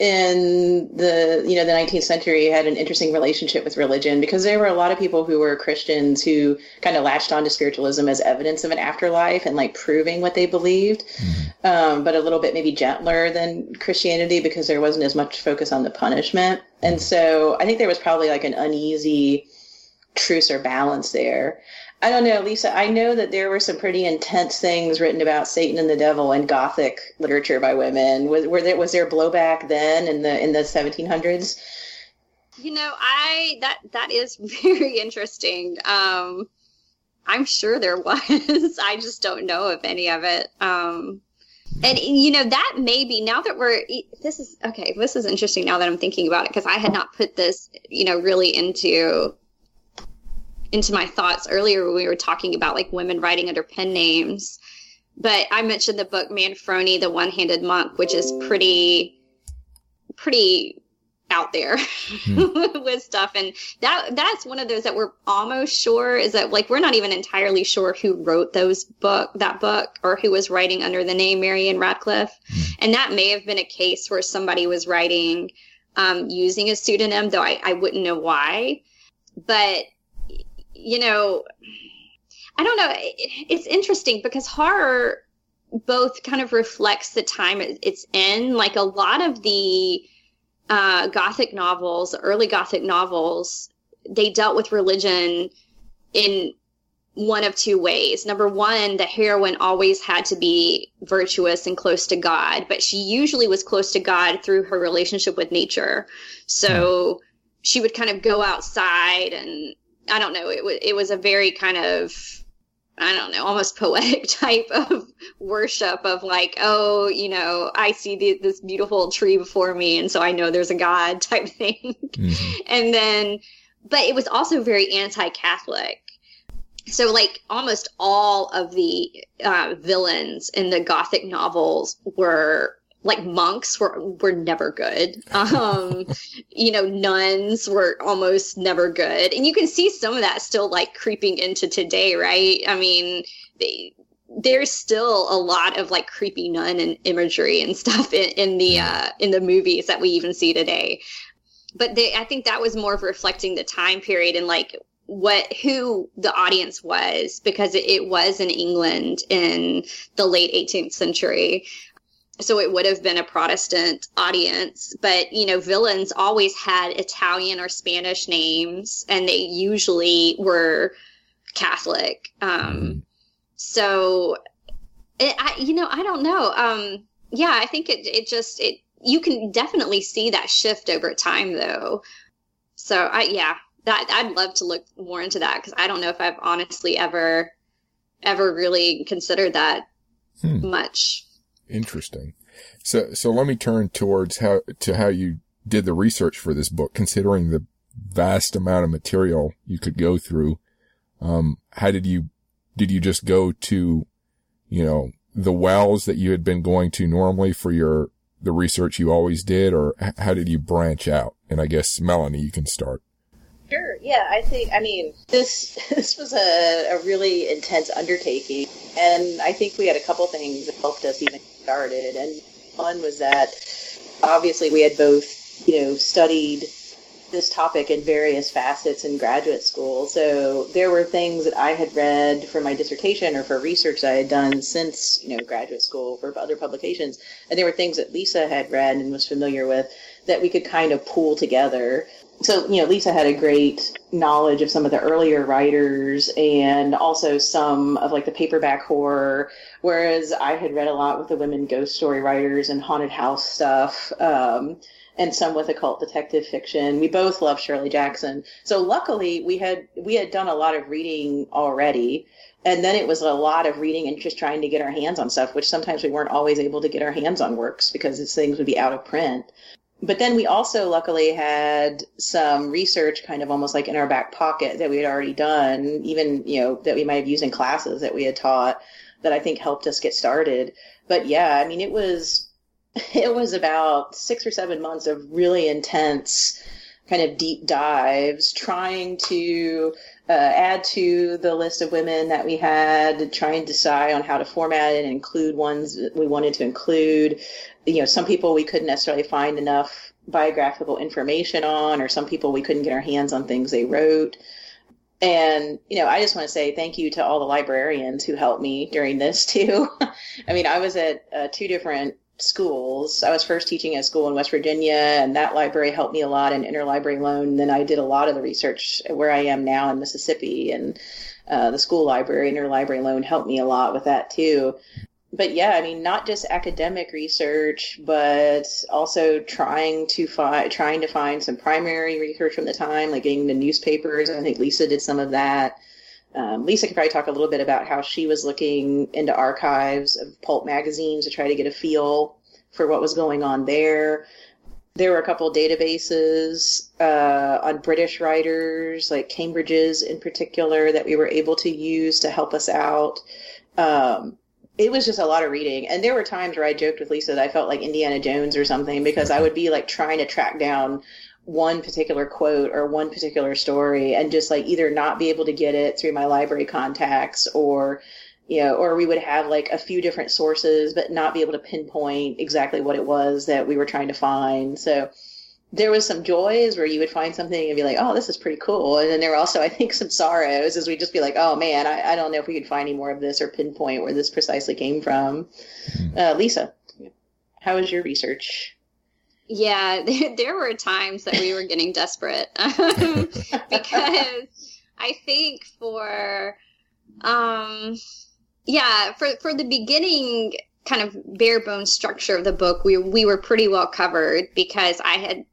in the you know the 19th century had an interesting relationship with religion because there were a lot of people who were Christians who kind of latched onto spiritualism as evidence of an afterlife and like proving what they believed, mm-hmm. um, but a little bit maybe gentler than Christianity because there wasn't as much focus on the punishment. And so I think there was probably like an uneasy truce or balance there. I don't know, Lisa. I know that there were some pretty intense things written about Satan and the devil in Gothic literature by women. Was, were there was there blowback then in the in the 1700s? You know, I that that is very interesting. Um, I'm sure there was. I just don't know of any of it. Um, and you know that may be now that we're this is okay. This is interesting now that I'm thinking about it because I had not put this you know really into into my thoughts earlier when we were talking about like women writing under pen names. But I mentioned the book Manfrone, the One Handed Monk, which is pretty pretty out there hmm. with stuff and that that's one of those that we're almost sure is that like we're not even entirely sure who wrote those book that book or who was writing under the name Mary Anne Radcliffe hmm. and that may have been a case where somebody was writing um, using a pseudonym though I, I wouldn't know why but you know I don't know it's interesting because horror both kind of reflects the time it's in like a lot of the uh, Gothic novels, early Gothic novels, they dealt with religion in one of two ways. Number one, the heroine always had to be virtuous and close to God, but she usually was close to God through her relationship with nature. So hmm. she would kind of go outside and I don't know, it was it was a very kind of I don't know, almost poetic type of worship of like, oh, you know, I see the, this beautiful tree before me, and so I know there's a God type thing. Mm-hmm. And then, but it was also very anti Catholic. So, like, almost all of the uh, villains in the Gothic novels were like monks were were never good. Um, you know, nuns were almost never good, and you can see some of that still like creeping into today, right? I mean, they, there's still a lot of like creepy nun and imagery and stuff in, in the uh, in the movies that we even see today. But they, I think that was more of reflecting the time period and like what who the audience was because it, it was in England in the late 18th century so it would have been a Protestant audience. But, you know, villains always had Italian or Spanish names, and they usually were Catholic. Um, mm-hmm. so, it, I, you know, I don't know. Um, yeah, I think it, it just, it, you can definitely see that shift over time, though. So, I, yeah, that I'd love to look more into that because I don't know if I've honestly ever, ever really considered that hmm. much. Interesting. So, so let me turn towards how, to how you did the research for this book, considering the vast amount of material you could go through. Um, how did you, did you just go to, you know, the wells that you had been going to normally for your, the research you always did, or how did you branch out? And I guess Melanie, you can start. Sure. Yeah, I think. I mean, this this was a, a really intense undertaking, and I think we had a couple things that helped us even started. And one was that obviously we had both, you know, studied this topic in various facets in graduate school. So there were things that I had read for my dissertation or for research I had done since, you know, graduate school for other publications. And there were things that Lisa had read and was familiar with that we could kind of pool together so you know lisa had a great knowledge of some of the earlier writers and also some of like the paperback horror whereas i had read a lot with the women ghost story writers and haunted house stuff um, and some with occult detective fiction. We both love shirley jackson. So luckily we had we had done a lot of reading already and then it was a lot of reading and just trying to get our hands on stuff which sometimes we weren't always able to get our hands on works because these things would be out of print but then we also luckily had some research kind of almost like in our back pocket that we had already done, even, you know, that we might have used in classes that we had taught that I think helped us get started. But yeah, I mean, it was, it was about six or seven months of really intense kind of deep dives trying to uh, add to the list of women that we had, try and decide on how to format it and include ones we wanted to include. You know, some people we couldn't necessarily find enough biographical information on, or some people we couldn't get our hands on things they wrote. And, you know, I just want to say thank you to all the librarians who helped me during this too. I mean, I was at uh, two different schools. I was first teaching at a school in West Virginia, and that library helped me a lot in interlibrary loan. Then I did a lot of the research where I am now in Mississippi, and uh, the school library, interlibrary loan helped me a lot with that too. But yeah, I mean, not just academic research, but also trying to find trying to find some primary research from the time, like getting the newspapers. I think Lisa did some of that. Um, Lisa could probably talk a little bit about how she was looking into archives of pulp magazines to try to get a feel for what was going on there. There were a couple databases uh, on British writers, like Cambridge's in particular, that we were able to use to help us out. Um, it was just a lot of reading. And there were times where I joked with Lisa that I felt like Indiana Jones or something because I would be like trying to track down one particular quote or one particular story and just like either not be able to get it through my library contacts or you know or we would have like a few different sources but not be able to pinpoint exactly what it was that we were trying to find so there was some joys where you would find something and be like, oh, this is pretty cool. And then there were also, I think, some sorrows as we'd just be like, oh man, I, I don't know if we could find any more of this or pinpoint where this precisely came from. Mm-hmm. Uh, Lisa, how was your research? Yeah, there, there were times that we were getting desperate um, because I think for, um, yeah, for for the beginning kind of bare bones structure of the book, we we were pretty well covered because I had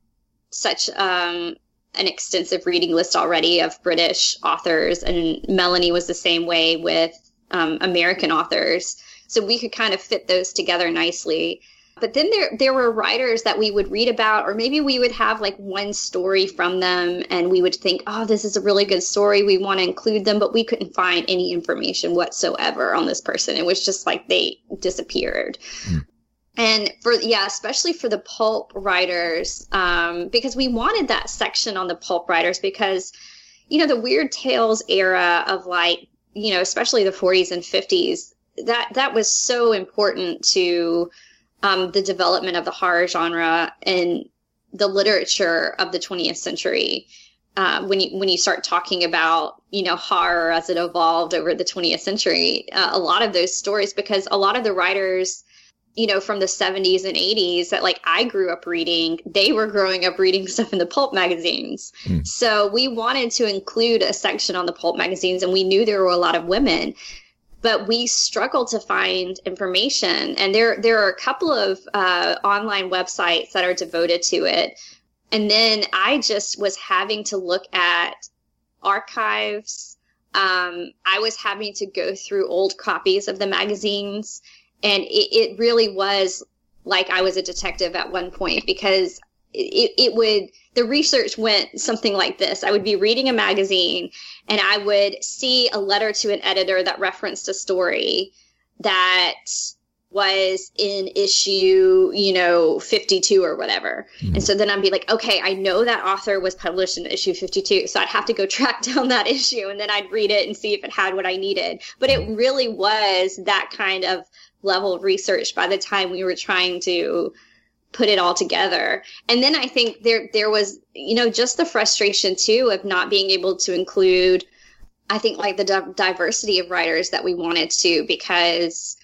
such um, an extensive reading list already of British authors, and Melanie was the same way with um, American authors. So we could kind of fit those together nicely. But then there there were writers that we would read about, or maybe we would have like one story from them, and we would think, "Oh, this is a really good story. We want to include them," but we couldn't find any information whatsoever on this person. It was just like they disappeared. Mm and for yeah especially for the pulp writers um, because we wanted that section on the pulp writers because you know the weird tales era of like you know especially the 40s and 50s that that was so important to um, the development of the horror genre and the literature of the 20th century uh, when you when you start talking about you know horror as it evolved over the 20th century uh, a lot of those stories because a lot of the writers you know, from the 70s and 80s that like I grew up reading, they were growing up reading stuff in the pulp magazines. Mm. So we wanted to include a section on the pulp magazines and we knew there were a lot of women. But we struggled to find information, and there there are a couple of uh, online websites that are devoted to it. And then I just was having to look at archives. Um, I was having to go through old copies of the magazines and it, it really was like I was a detective at one point because it, it would the research went something like this. I would be reading a magazine and i would see a letter to an editor that referenced a story that was in issue you know 52 or whatever. Mm-hmm. and so then i'd be like okay i know that author was published in issue 52 so i'd have to go track down that issue and then i'd read it and see if it had what i needed. But it really was that kind of level of research by the time we were trying to put it all together. And then I think there there was, you know, just the frustration too of not being able to include I think like the di- diversity of writers that we wanted to because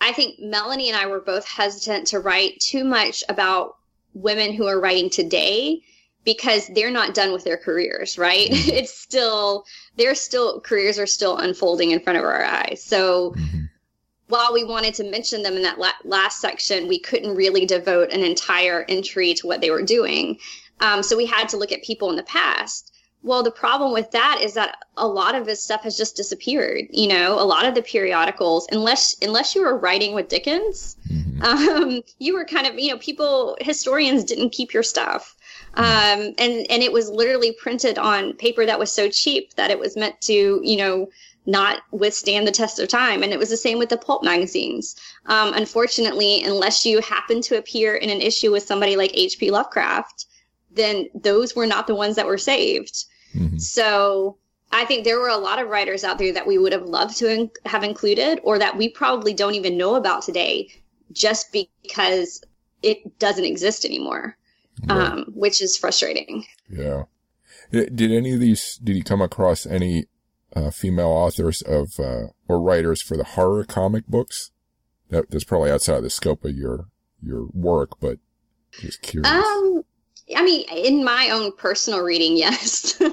I think Melanie and I were both hesitant to write too much about women who are writing today because they're not done with their careers, right? Mm-hmm. it's still, they're still, careers are still unfolding in front of our eyes. So, mm-hmm while we wanted to mention them in that la- last section, we couldn't really devote an entire entry to what they were doing. Um, so we had to look at people in the past. Well, the problem with that is that a lot of this stuff has just disappeared. You know, a lot of the periodicals, unless unless you were writing with Dickens, mm-hmm. um, you were kind of you know people historians didn't keep your stuff, mm-hmm. um, and and it was literally printed on paper that was so cheap that it was meant to you know not withstand the test of time. And it was the same with the pulp magazines. Um, unfortunately, unless you happen to appear in an issue with somebody like H.P. Lovecraft, then those were not the ones that were saved. Mm-hmm. So I think there were a lot of writers out there that we would have loved to in- have included or that we probably don't even know about today just because it doesn't exist anymore, right. um, which is frustrating. Yeah. Did any of these, did you come across any uh, female authors of uh, or writers for the horror comic books. That, that's probably outside the scope of your your work, but just curious. Um, I mean, in my own personal reading, yes. uh,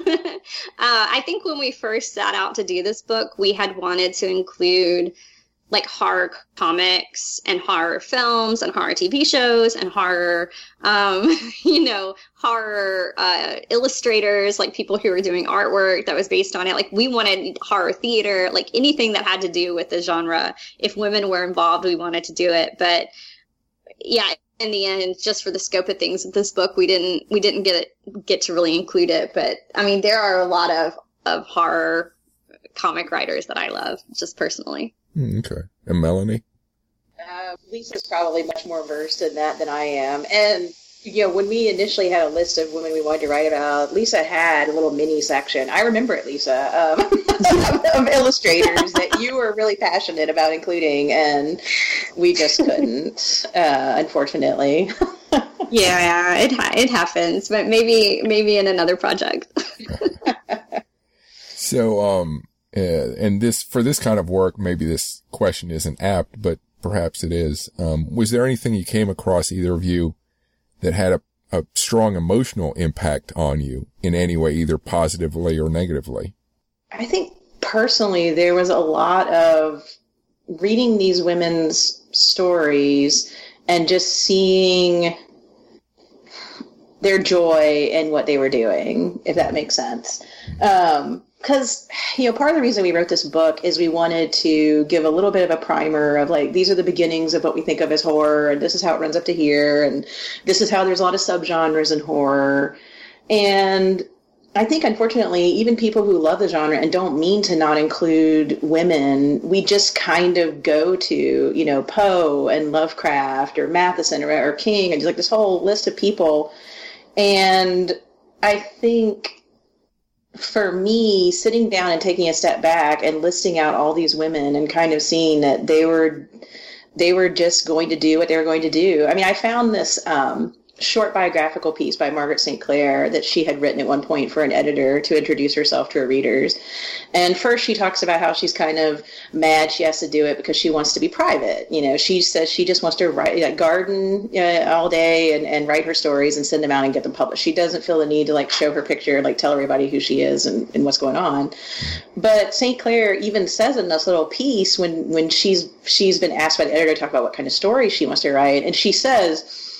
I think when we first set out to do this book, we had wanted to include like horror comics and horror films and horror TV shows and horror, um, you know, horror uh, illustrators, like people who were doing artwork that was based on it. Like we wanted horror theater, like anything that had to do with the genre. If women were involved, we wanted to do it. But yeah, in the end, just for the scope of things this book, we didn't we didn't get it get to really include it. But I mean, there are a lot of of horror comic writers that I love, just personally. Mm, okay. And Melanie? Uh, Lisa's probably much more versed in that than I am. And, you know, when we initially had a list of women we wanted to write about, Lisa had a little mini section. I remember it, Lisa, um, of illustrators that you were really passionate about including, and we just couldn't, uh, unfortunately. yeah, yeah, it it happens, but maybe maybe in another project. so, um, and this for this kind of work, maybe this question isn't apt, but perhaps it is. Um, was there anything you came across either of you that had a, a strong emotional impact on you in any way, either positively or negatively? I think personally, there was a lot of reading these women's stories and just seeing their joy in what they were doing, if that makes sense. Um, because you know part of the reason we wrote this book is we wanted to give a little bit of a primer of like these are the beginnings of what we think of as horror and this is how it runs up to here and this is how there's a lot of subgenres in horror. And I think unfortunately even people who love the genre and don't mean to not include women we just kind of go to you know Poe and Lovecraft or Matheson or, or King and just like this whole list of people. And I think for me, sitting down and taking a step back and listing out all these women and kind of seeing that they were they were just going to do what they were going to do. I mean, I found this um, short biographical piece by Margaret St. Clair that she had written at one point for an editor to introduce herself to her readers. And first, she talks about how she's kind of mad she has to do it because she wants to be private. You know, she says she just wants to write, like, garden uh, all day and, and write her stories and send them out and get them published. She doesn't feel the need to like show her picture, like tell everybody who she is and, and what's going on. But St. Clair even says in this little piece when when she's she's been asked by the editor to talk about what kind of stories she wants to write, and she says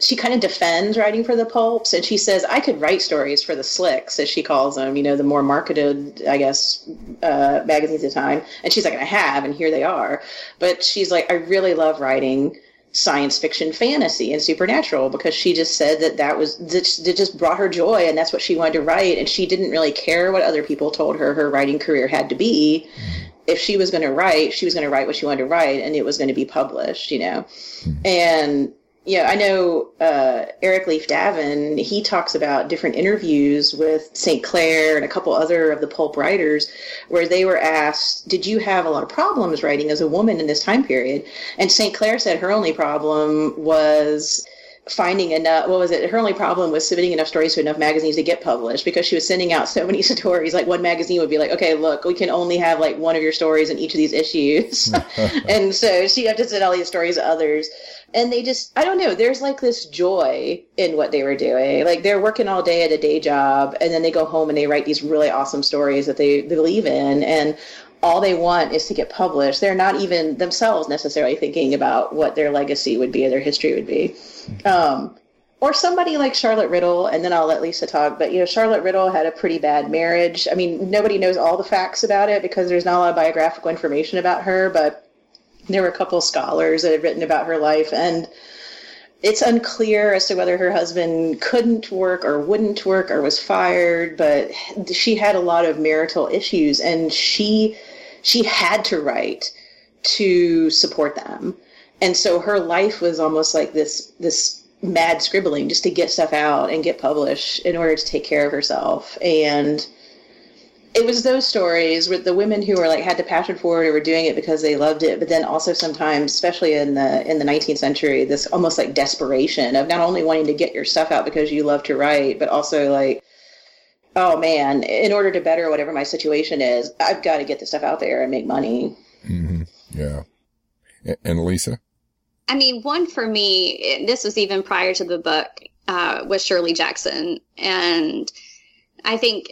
she kind of defends writing for the pulps and she says i could write stories for the slicks as she calls them you know the more marketed i guess uh, magazines at the time. And she's like i have and here they are. But she's like i really love writing science fiction fantasy and supernatural because she just said that that was that just brought her joy and that's what she wanted to write. And she didn't really care what other people told her her writing career had to be. If she was going to write she was going to write what she wanted to write and it was going to be published you know? And yeah, I know uh, Eric Leif Davin. He talks about different interviews with St. Clair and a couple other of the pulp writers, where they were asked, "Did you have a lot of problems writing as a woman in this time period?" And St. Clair said her only problem was finding enough what was it? Her only problem was submitting enough stories to enough magazines to get published because she was sending out so many stories. Like one magazine would be like okay look we can only have like one of your stories in each of these issues. And so she had to send all these stories to others. And they just i don't know there's like this joy in what they were doing. Like they're working all day at a day job and then they go home and they write these really awesome stories that they, they believe in. And all they want is to get published they're not even themselves necessarily thinking about what their legacy would be or their history would be um, or somebody like Charlotte Riddell, and then I'll let Lisa talk. But you know, Charlotte Riddell had a pretty bad marriage. I mean, nobody knows all the facts about it because there's not a lot of biographical information about her. But there were a couple scholars that had written about her life, and it's unclear as to whether her husband couldn't work or wouldn't work or was fired. But she had a lot of marital issues, and she she had to write to support them. And so her life was almost like this this mad scribbling just to get stuff out and get published in order to take care of herself. And it was those stories with the women who were like had the passion for it or were doing it because they loved it, but then also sometimes, especially in the in the 19th century, this almost like desperation of not only wanting to get your stuff out because you love to write, but also like, oh man, in order to better whatever my situation is, I've got to get this stuff out there and make money. Mm-hmm. Yeah. And Lisa. I mean, one for me, this was even prior to the book, uh, was Shirley Jackson, and I think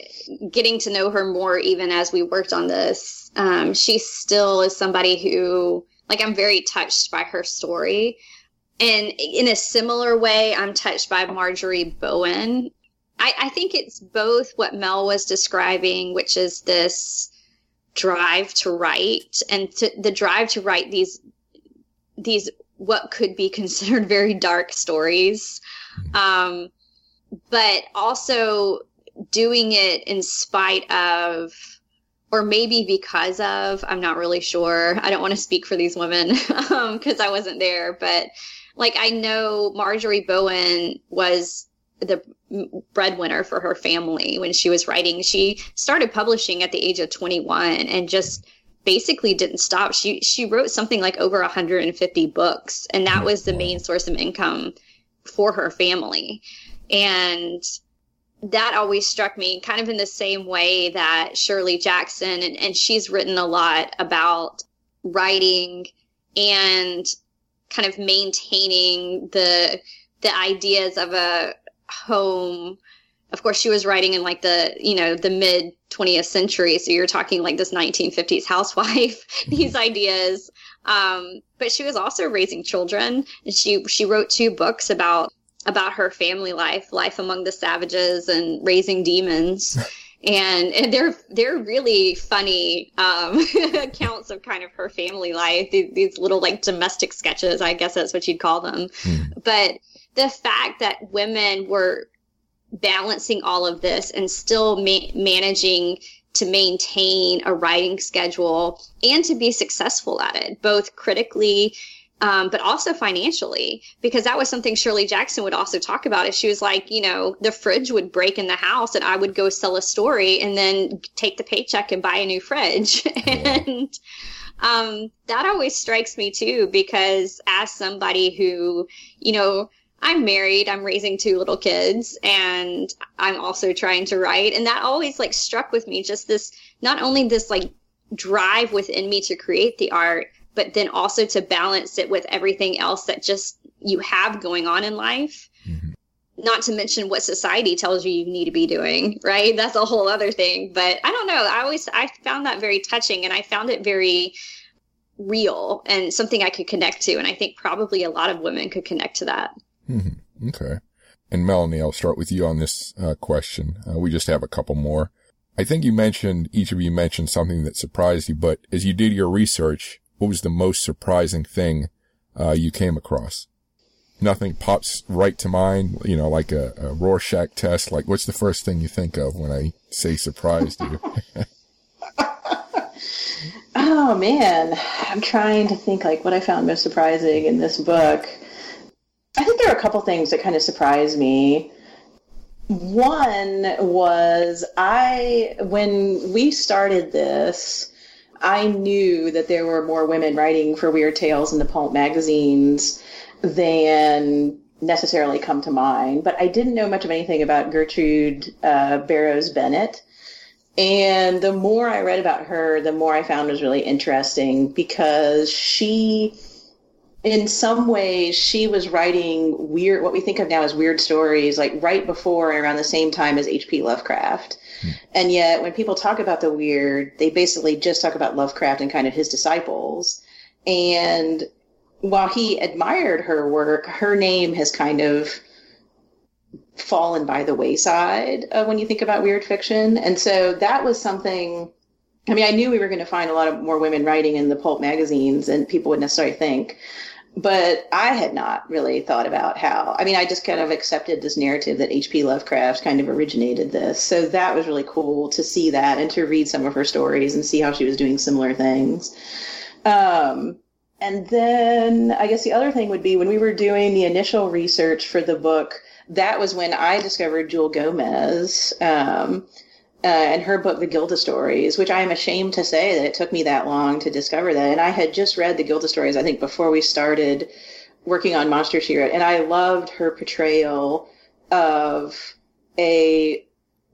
getting to know her more even as we worked on this, um, she still is somebody who, like, I'm very touched by her story. And in a similar way, I'm touched by Marjorie Bowen. I, I think it's both what Mel was describing, which is this drive to write and to, the drive to write these these what could be considered very dark stories um, but also doing it in spite of or maybe because of, I'm not really sure. I don't want to speak for these women because um, I wasn't there, but like I know Marjorie Bowen was the breadwinner for her family when she was writing. She started publishing at the age of 21 and just basically didn't stop. She she wrote something like over 150 books and that was the main source of income for her family. And that always struck me kind of in the same way that Shirley Jackson and, and she's written a lot about writing and kind of maintaining the the ideas of a home of course she was writing in like the you know the mid 20th century so you're talking like this 1950s housewife these ideas um, but she was also raising children and she she wrote two books about about her family life life among the savages and raising demons and, and they're they're really funny um, accounts of kind of her family life. These, these, little like domestic sketches, I guess that's what you'd call them. Mm. But the fact that women were balancing all of this and still ma- managing to maintain a writing schedule and to be successful at it, both critically um, but also financially, because that was something Shirley Jackson would also talk about. If she was like, you know, the fridge would break in the house, and I would go sell a story and then take the paycheck and buy a new fridge, and um, that always strikes me too, because as somebody who, you know, I'm married, I'm raising two little kids, and I'm also trying to write, and that always like struck with me, just this not only this like drive within me to create the art but then also to balance it with everything else that just you have going on in life. Mm-hmm. Not to mention what society tells you you need to be doing, right? That's a whole other thing. But I don't know. I always I found that very touching, and I found it very real and something I could connect to. And I think probably a lot of women could connect to that. Mm-hmm. Okay. And Melanie, I'll start with you on this uh, question. Uh, we just have a couple more. I think you mentioned, each of you mentioned something that surprised you, but as you did your research, what was the most surprising thing uh, you came across? Nothing pops right to mind, you know, like a, a Rorschach test. Like, what's the first thing you think of when I say surprised you? oh man, I'm trying to think like what I found most surprising in this book. I think there are a couple things that kind of surprised me. One was I when we started this, I knew that there were more women writing for Weird Tales in the pulp magazines than necessarily come to mind, but I didn't know much of anything about Gertrude uh, Barrows Bennett. And the more I read about her, the more I found was really interesting because she, in some ways, she was writing weird, what we think of now as weird stories, like right before and around the same time as H.P. Lovecraft. And yet, when people talk about the weird, they basically just talk about Lovecraft and kind of his disciples. And while he admired her work, her name has kind of fallen by the wayside uh, when you think about weird fiction. And so that was something. I mean, I knew we were going to find a lot of more women writing in the pulp magazines and people would necessarily think but I had not really thought about how. I mean, I just kind of accepted this narrative that H.P. Lovecraft kind of originated this. So that was really cool to see that and to read some of her stories and see how she was doing similar things. Um, and then I guess the other thing would be when we were doing the initial research for the book, that was when I discovered Jewelle Gomez. Um, uh, and her book, The Gilda Stories, which I am ashamed to say that it took me that long to discover that. And I had just read The Gilda Stories, I think, before we started working on Monster She Wrote, and I loved her portrayal of a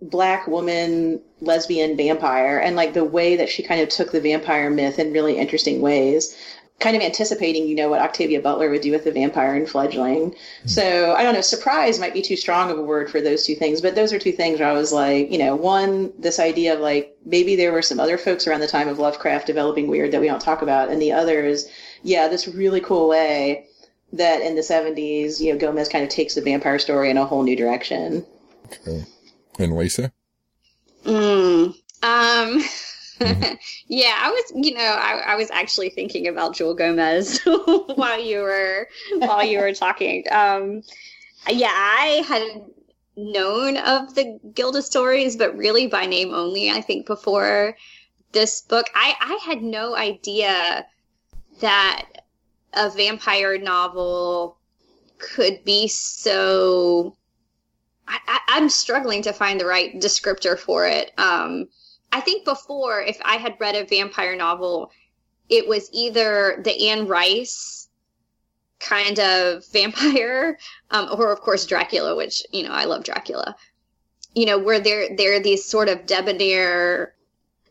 black woman lesbian vampire and like the way that she kind of took the vampire myth in really interesting ways kind of anticipating, you know, what Octavia Butler would do with the vampire and fledgling. Mm-hmm. So I don't know, surprise might be too strong of a word for those two things, but those are two things where I was like, you know, one, this idea of like maybe there were some other folks around the time of Lovecraft developing weird that we don't talk about, and the other is, yeah, this really cool way that in the 70s, you know, Gomez kind of takes the vampire story in a whole new direction. Okay. And Lisa? Mm, um, Mm-hmm. yeah, I was, you know, I, I, was actually thinking about Jewelle Gomez while you were while you were talking. Um, yeah, I had known of the Gilda stories, but really by name only. I think before this book. I, I had no idea that a vampire novel could be so. I, am struggling to find the right descriptor for it. Um, I think before, if I had read a vampire novel, it was either the Anne Rice kind of vampire, um, or of course Dracula, which you know I love Dracula. You know, where they're they're these sort of debonair,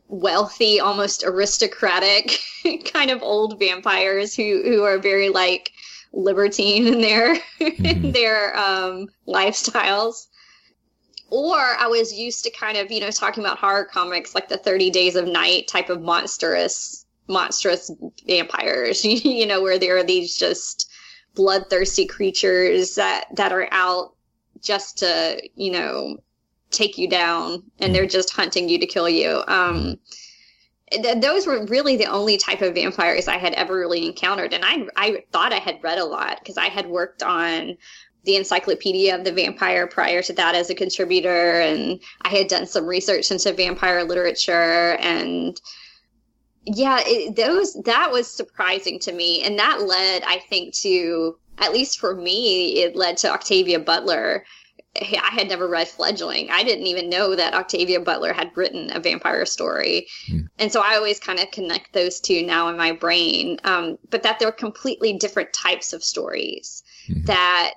wealthy, almost aristocratic kind of old vampires who who are very like libertine in their mm-hmm. their um, lifestyles. Or I was used to kind of, you know, talking about horror comics like the 30 Days of Night type of monstrous monstrous vampires, you know, where there are these just bloodthirsty creatures that that are out just to, you know, take you down and they're just hunting you to kill you. Um th- those were really the only type of vampires I had ever really encountered. And I, I thought I had read a lot because I had worked on the Encyclopedia of the Vampire prior to that as a contributor. And I had done some research into vampire literature. And yeah, it, those, that was surprising to me. And that led, I think, to, at least for me, it led to Octavia Butler I had never read Fledgling. I didn't even know that Octavia Butler had written a vampire story. Mm. And so I always kind of connect those two now in my brain. Um, but that they're completely different types of stories. Mm. That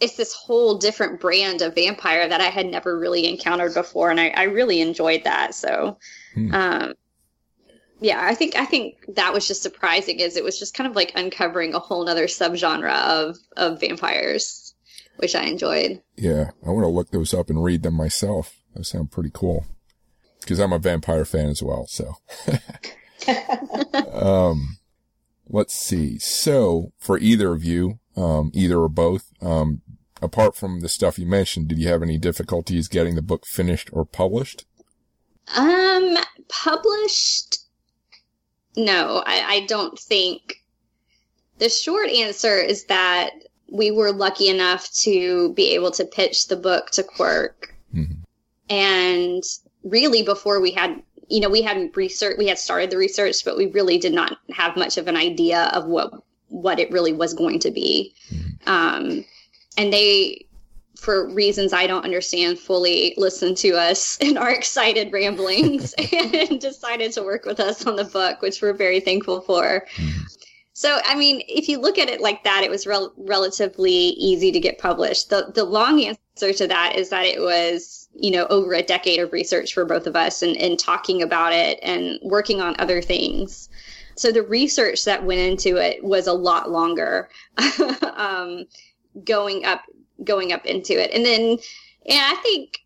it's this whole different brand of vampire that I had never really encountered before. And I, I really enjoyed that. So, mm. um, yeah, I think I think that was just surprising is it was just kind of like uncovering a whole other subgenre of of vampires which I enjoyed. Yeah, I want to look those up and read them myself. Those sound pretty cool. Because I'm a vampire fan as well, so. um, let's see. So, for either of you, um, either or both, um, apart from the stuff you mentioned, did you have any difficulties getting the book finished or published? Um, published? No, I, I don't think. The short answer is that we were lucky enough to be able to pitch the book to Quirk. Mm-hmm. And really, before we had, you know, we had research, we had started the research, but we really did not have much of an idea of what what it really was going to be. Mm-hmm. Um, and they, for reasons I don't understand fully, listened to us and our excited ramblings and decided to work with us on the book, which we're very thankful for. Mm-hmm. So, I mean, if you look at it like that, it was rel- relatively easy to get published. The the long answer to that is that it was, you know, over a decade of research for both of us and, and talking about it and working on other things. So the research that went into it was a lot longer, um, going up going up into it, and then, and I think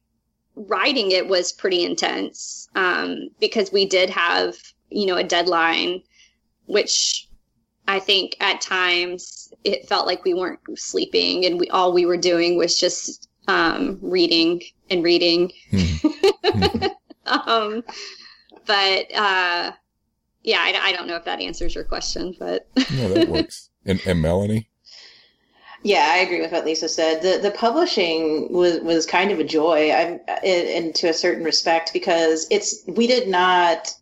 writing it was pretty intense um, because we did have, you know, a deadline, which I think at times it felt like we weren't sleeping and we all we were doing was just um, reading and reading. Mm-hmm. um, but uh, yeah, I, I, don't know if that answers your question, but no, that works. And, and Melanie. Yeah, I agree with what Lisa said. The the publishing was was kind of a joy, I'm, in, in to a certain respect because it's we did not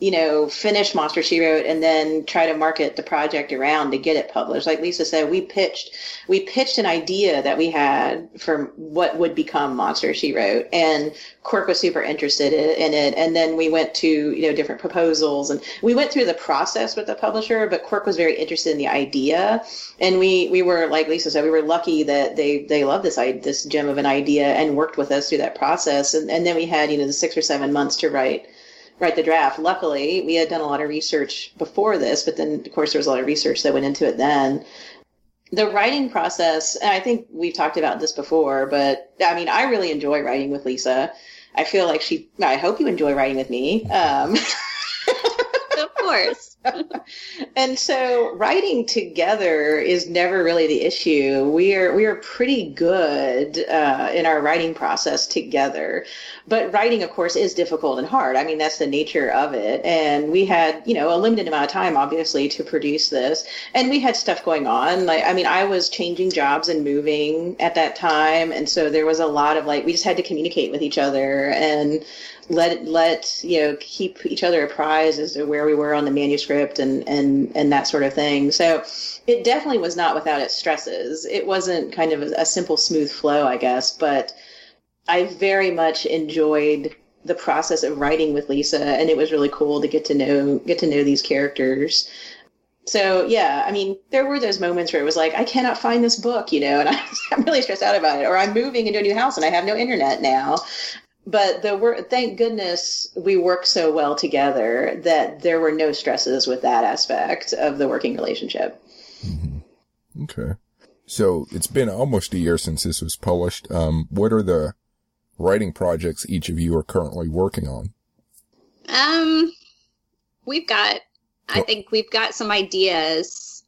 you know, finish Monster She Wrote and then try to market the project around to get it published. Like Lisa said, we pitched, we pitched an idea that we had for what would become Monster She Wrote and Quirk was super interested in it. And then we went to, you know, different proposals and we went through the process with the publisher, but Quirk was very interested in the idea. And we, we were, like Lisa said, we were lucky that they, they loved this, this gem of an idea and worked with us through that process. And, and then we had, you know, the six or seven months to write write the draft. Luckily, we had done a lot of research before this, but then of course there was a lot of research that went into it then. The writing process, and I think we've talked about this before, but I mean, I really enjoy writing with Lisa. I feel like she, I hope you enjoy writing with me. Um, of course. And so writing together is never really the issue. We are we are pretty good uh, in our writing process together, but writing, of course, is difficult and hard. I mean, that's the nature of it. And we had you know a limited amount of time, obviously, to produce this, and we had stuff going on. Like I mean, I was changing jobs and moving at that time, and so there was a lot of like we just had to communicate with each other and let let you know keep each other apprised as to where we were on the manuscript and and and that sort of thing. So it definitely was not without its stresses. It wasn't kind of a, a simple smooth flow, I guess, but I very much enjoyed the process of writing with Lisa, and it was really cool to get to know get to know these characters. So yeah, I mean, there were those moments where it was like, I cannot find this book, you know, and I, am really stressed out about it, or I'm moving into a new house and I have no internet now but the work thank goodness we work so well together that there were no stresses with that aspect of the working relationship. Mm-hmm. okay. So it's been almost a year since this was published. Um, what are the writing projects each of you are currently working on? Um we've got i think we've got some ideas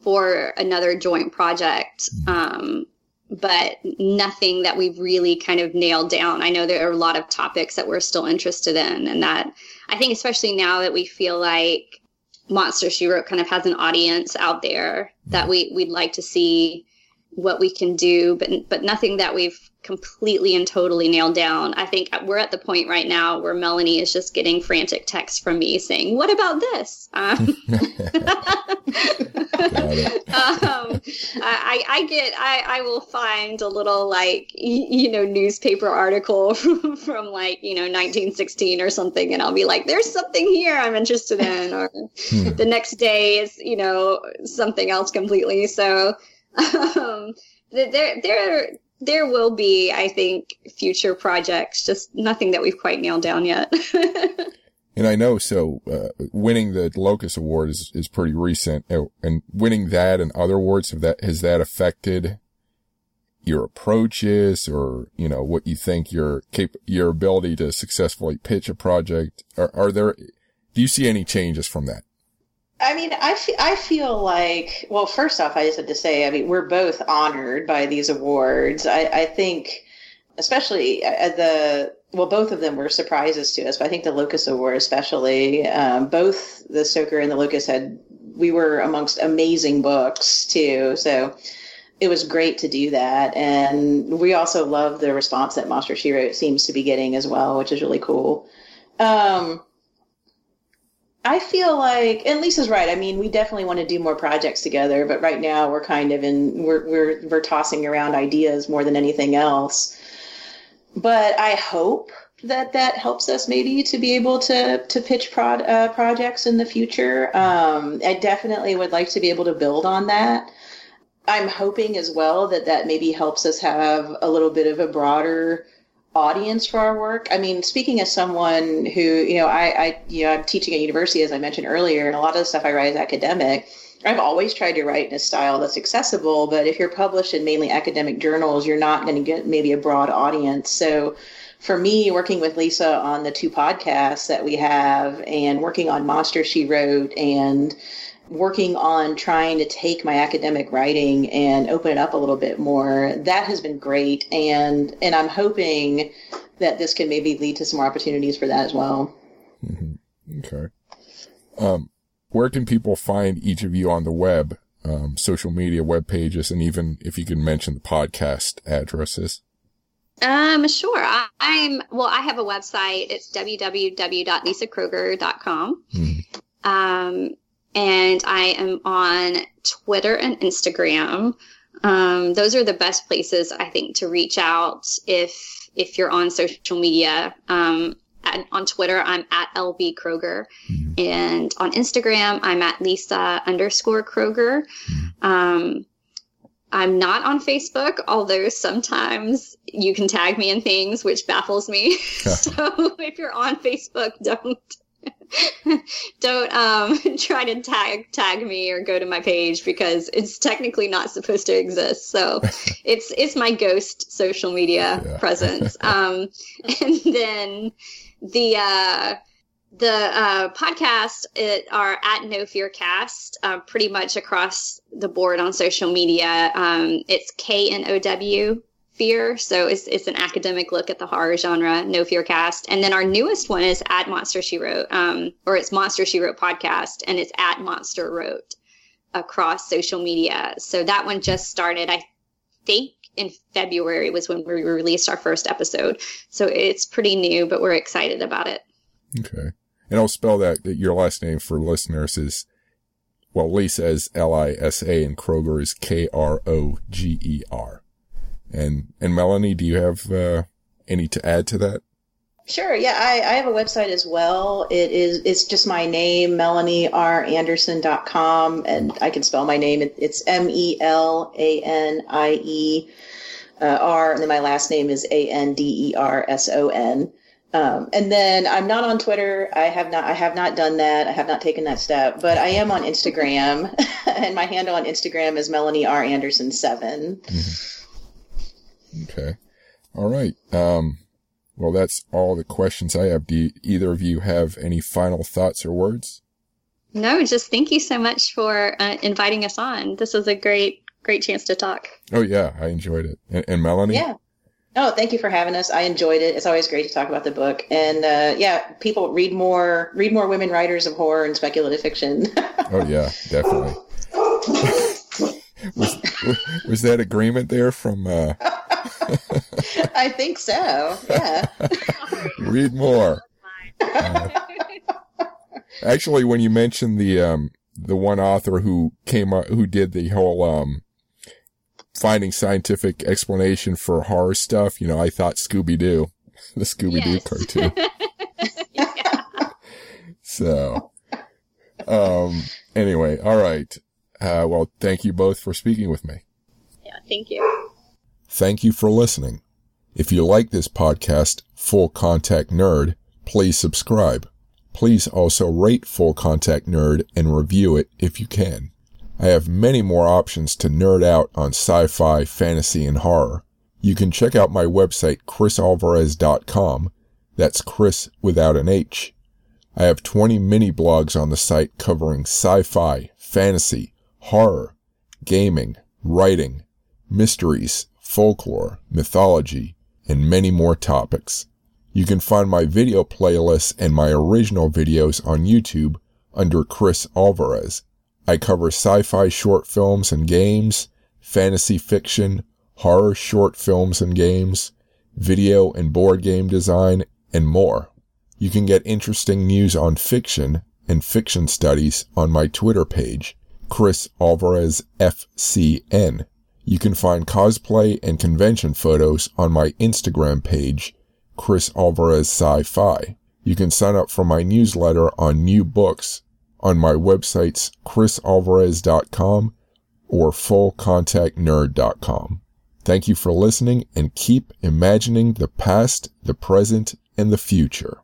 for another joint project. Mm-hmm. um but nothing that we've really kind of nailed down. I know there are a lot of topics that we're still interested in, and that I think, especially now that we feel like Monster She Wrote kind of has an audience out there, that we we'd like to see what we can do, but but nothing that we've completely and totally nailed down. I think we're at the point right now where Melanie is just getting frantic texts from me saying, "What about this?" Um, I, I get, I, I will find a little like you know newspaper article from, from like you know 1916 or something, and I'll be like, "There's something here I'm interested in," or hmm. the next day is you know something else completely. So um, there, there there will be, I think, future projects, just nothing that we've quite nailed down yet. and I know, so uh, winning the Locus Award is, is pretty recent, oh, and winning that and other awards have that has that affected your approaches or you know what you think your cap- your ability to successfully pitch a project? Are, are there? Do you see any changes from that? I mean, I, fe- I feel like, well, first off, I just have to say, I mean, we're both honored by these awards. I, I think, especially uh, the, well, both of them were surprises to us, but I think the Locus Award, especially, um, both the Stoker and the Locus had, we were amongst amazing books too. So it was great to do that. And we also love the response that Monster She Wrote seems to be getting as well, which is really cool. Um, I feel like, and Lisa's right. I mean, we definitely want to do more projects together, but right now we're kind of in we're we're we're tossing around ideas more than anything else. But I hope that that helps us maybe to be able to to pitch prod, uh, projects in the future. Um, I definitely would like to be able to build on that. I'm hoping as well that that maybe helps us have a little bit of a broader audience for our work. I mean, speaking as someone who, you know, I, I, you know, I'm teaching at university, as I mentioned earlier, and a lot of the stuff I write is academic. I've always tried to write in a style that's accessible, but if you're published in mainly academic journals, you're not going to get maybe a broad audience. So for me, working with Lisa on the two podcasts that we have and working on Monster She Wrote and working on trying to take my academic writing and open it up a little bit more that has been great and and i'm hoping that this can maybe lead to some more opportunities for that as well mm-hmm. okay um, where can people find each of you on the web um, social media web pages and even if you can mention the podcast addresses um, sure. I, am well. I have a website. It's www.lisakroger.com. Mm-hmm. Um, and I am on Twitter and Instagram. Um, those are the best places I think to reach out if if you're on social media. Um, at, on Twitter, I'm at LB Kroger, mm-hmm. and on Instagram, I'm at Lisa underscore Kroger. Mm-hmm. Um, I'm not on Facebook, although sometimes you can tag me in things, which baffles me. so if you're on Facebook, don't don't um, try to tag tag me or go to my page because it's technically not supposed to exist. So it's it's my ghost social media yeah. presence. Um, and then the uh, the uh, podcast it, are at Know Fear Cast, uh, pretty much across the board on social media. Um, it's K N O W Fear, so it's it's an academic look at the horror genre. Know Fear Cast, and then our newest one is at Monster She Wrote, um, or it's Monster She Wrote podcast, and it's at Monster Wrote across social media. So that one just started. I think in February was when we released our first episode. So it's pretty new, but we're excited about it. Okay. And I'll spell that, your last name for listeners is, well, Lisa is L-I-S-A and Kroger is K-R-O-G-E-R. And, and Melanie, do you have, uh, any to add to that? Sure. Yeah, I, I have a website as well. It is it's just my name, Melanie R MelanieRAnderson.com, and I can spell my name. It, it's M E L A N I E uh, R, and then my last name is A N D E R S O N. Um, and then I'm not on Twitter. I have not. I have not done that. I have not taken that step. But I am on Instagram, and my handle on Instagram is Melanie R Anderson 7 mm-hmm. Okay. All right. Um, well, that's all the questions I have. Do you, either of you have any final thoughts or words? No, just thank you so much for uh, inviting us on. This was a great, great chance to talk. Oh yeah, I enjoyed it. And, and Melanie? Yeah. Oh, thank you for having us. I enjoyed it. It's always great to talk about the book. And uh, yeah, people read more, read more women writers of horror and speculative fiction. oh yeah, definitely. was, was that agreement there from? Uh... I think so. Yeah. read more. Uh, actually, when you mentioned the um, the one author who came up, who did the whole um, finding scientific explanation for horror stuff, you know, I thought Scooby Doo, the Scooby Doo yes. cartoon. So, um, anyway, all right. Uh, well, thank you both for speaking with me. Yeah, thank you. Thank you for listening. If you like this podcast, Full Contact Nerd, please subscribe. Please also rate Full Contact Nerd and review it if you can. I have many more options to nerd out on sci-fi, fantasy, and horror. You can check out my website, chrisalvarez.com. That's Chris without an H. I have 20 mini blogs on the site covering sci-fi, fantasy, horror, gaming, writing, mysteries, folklore, mythology, and many more topics. You can find my video playlists and my original videos on YouTube under Chris Alvarez. I cover sci-fi short films and games, fantasy fiction, horror short films and games, video and board game design, and more. You can get interesting news on fiction and fiction studies on my Twitter page, Chris Alvarez FCN. You can find cosplay and convention photos on my Instagram page, Chris Alvarez Sci-Fi. You can sign up for my newsletter on new books on my websites chrisalvarez.com or fullcontactnerd.com. Thank you for listening and keep imagining the past, the present, and the future.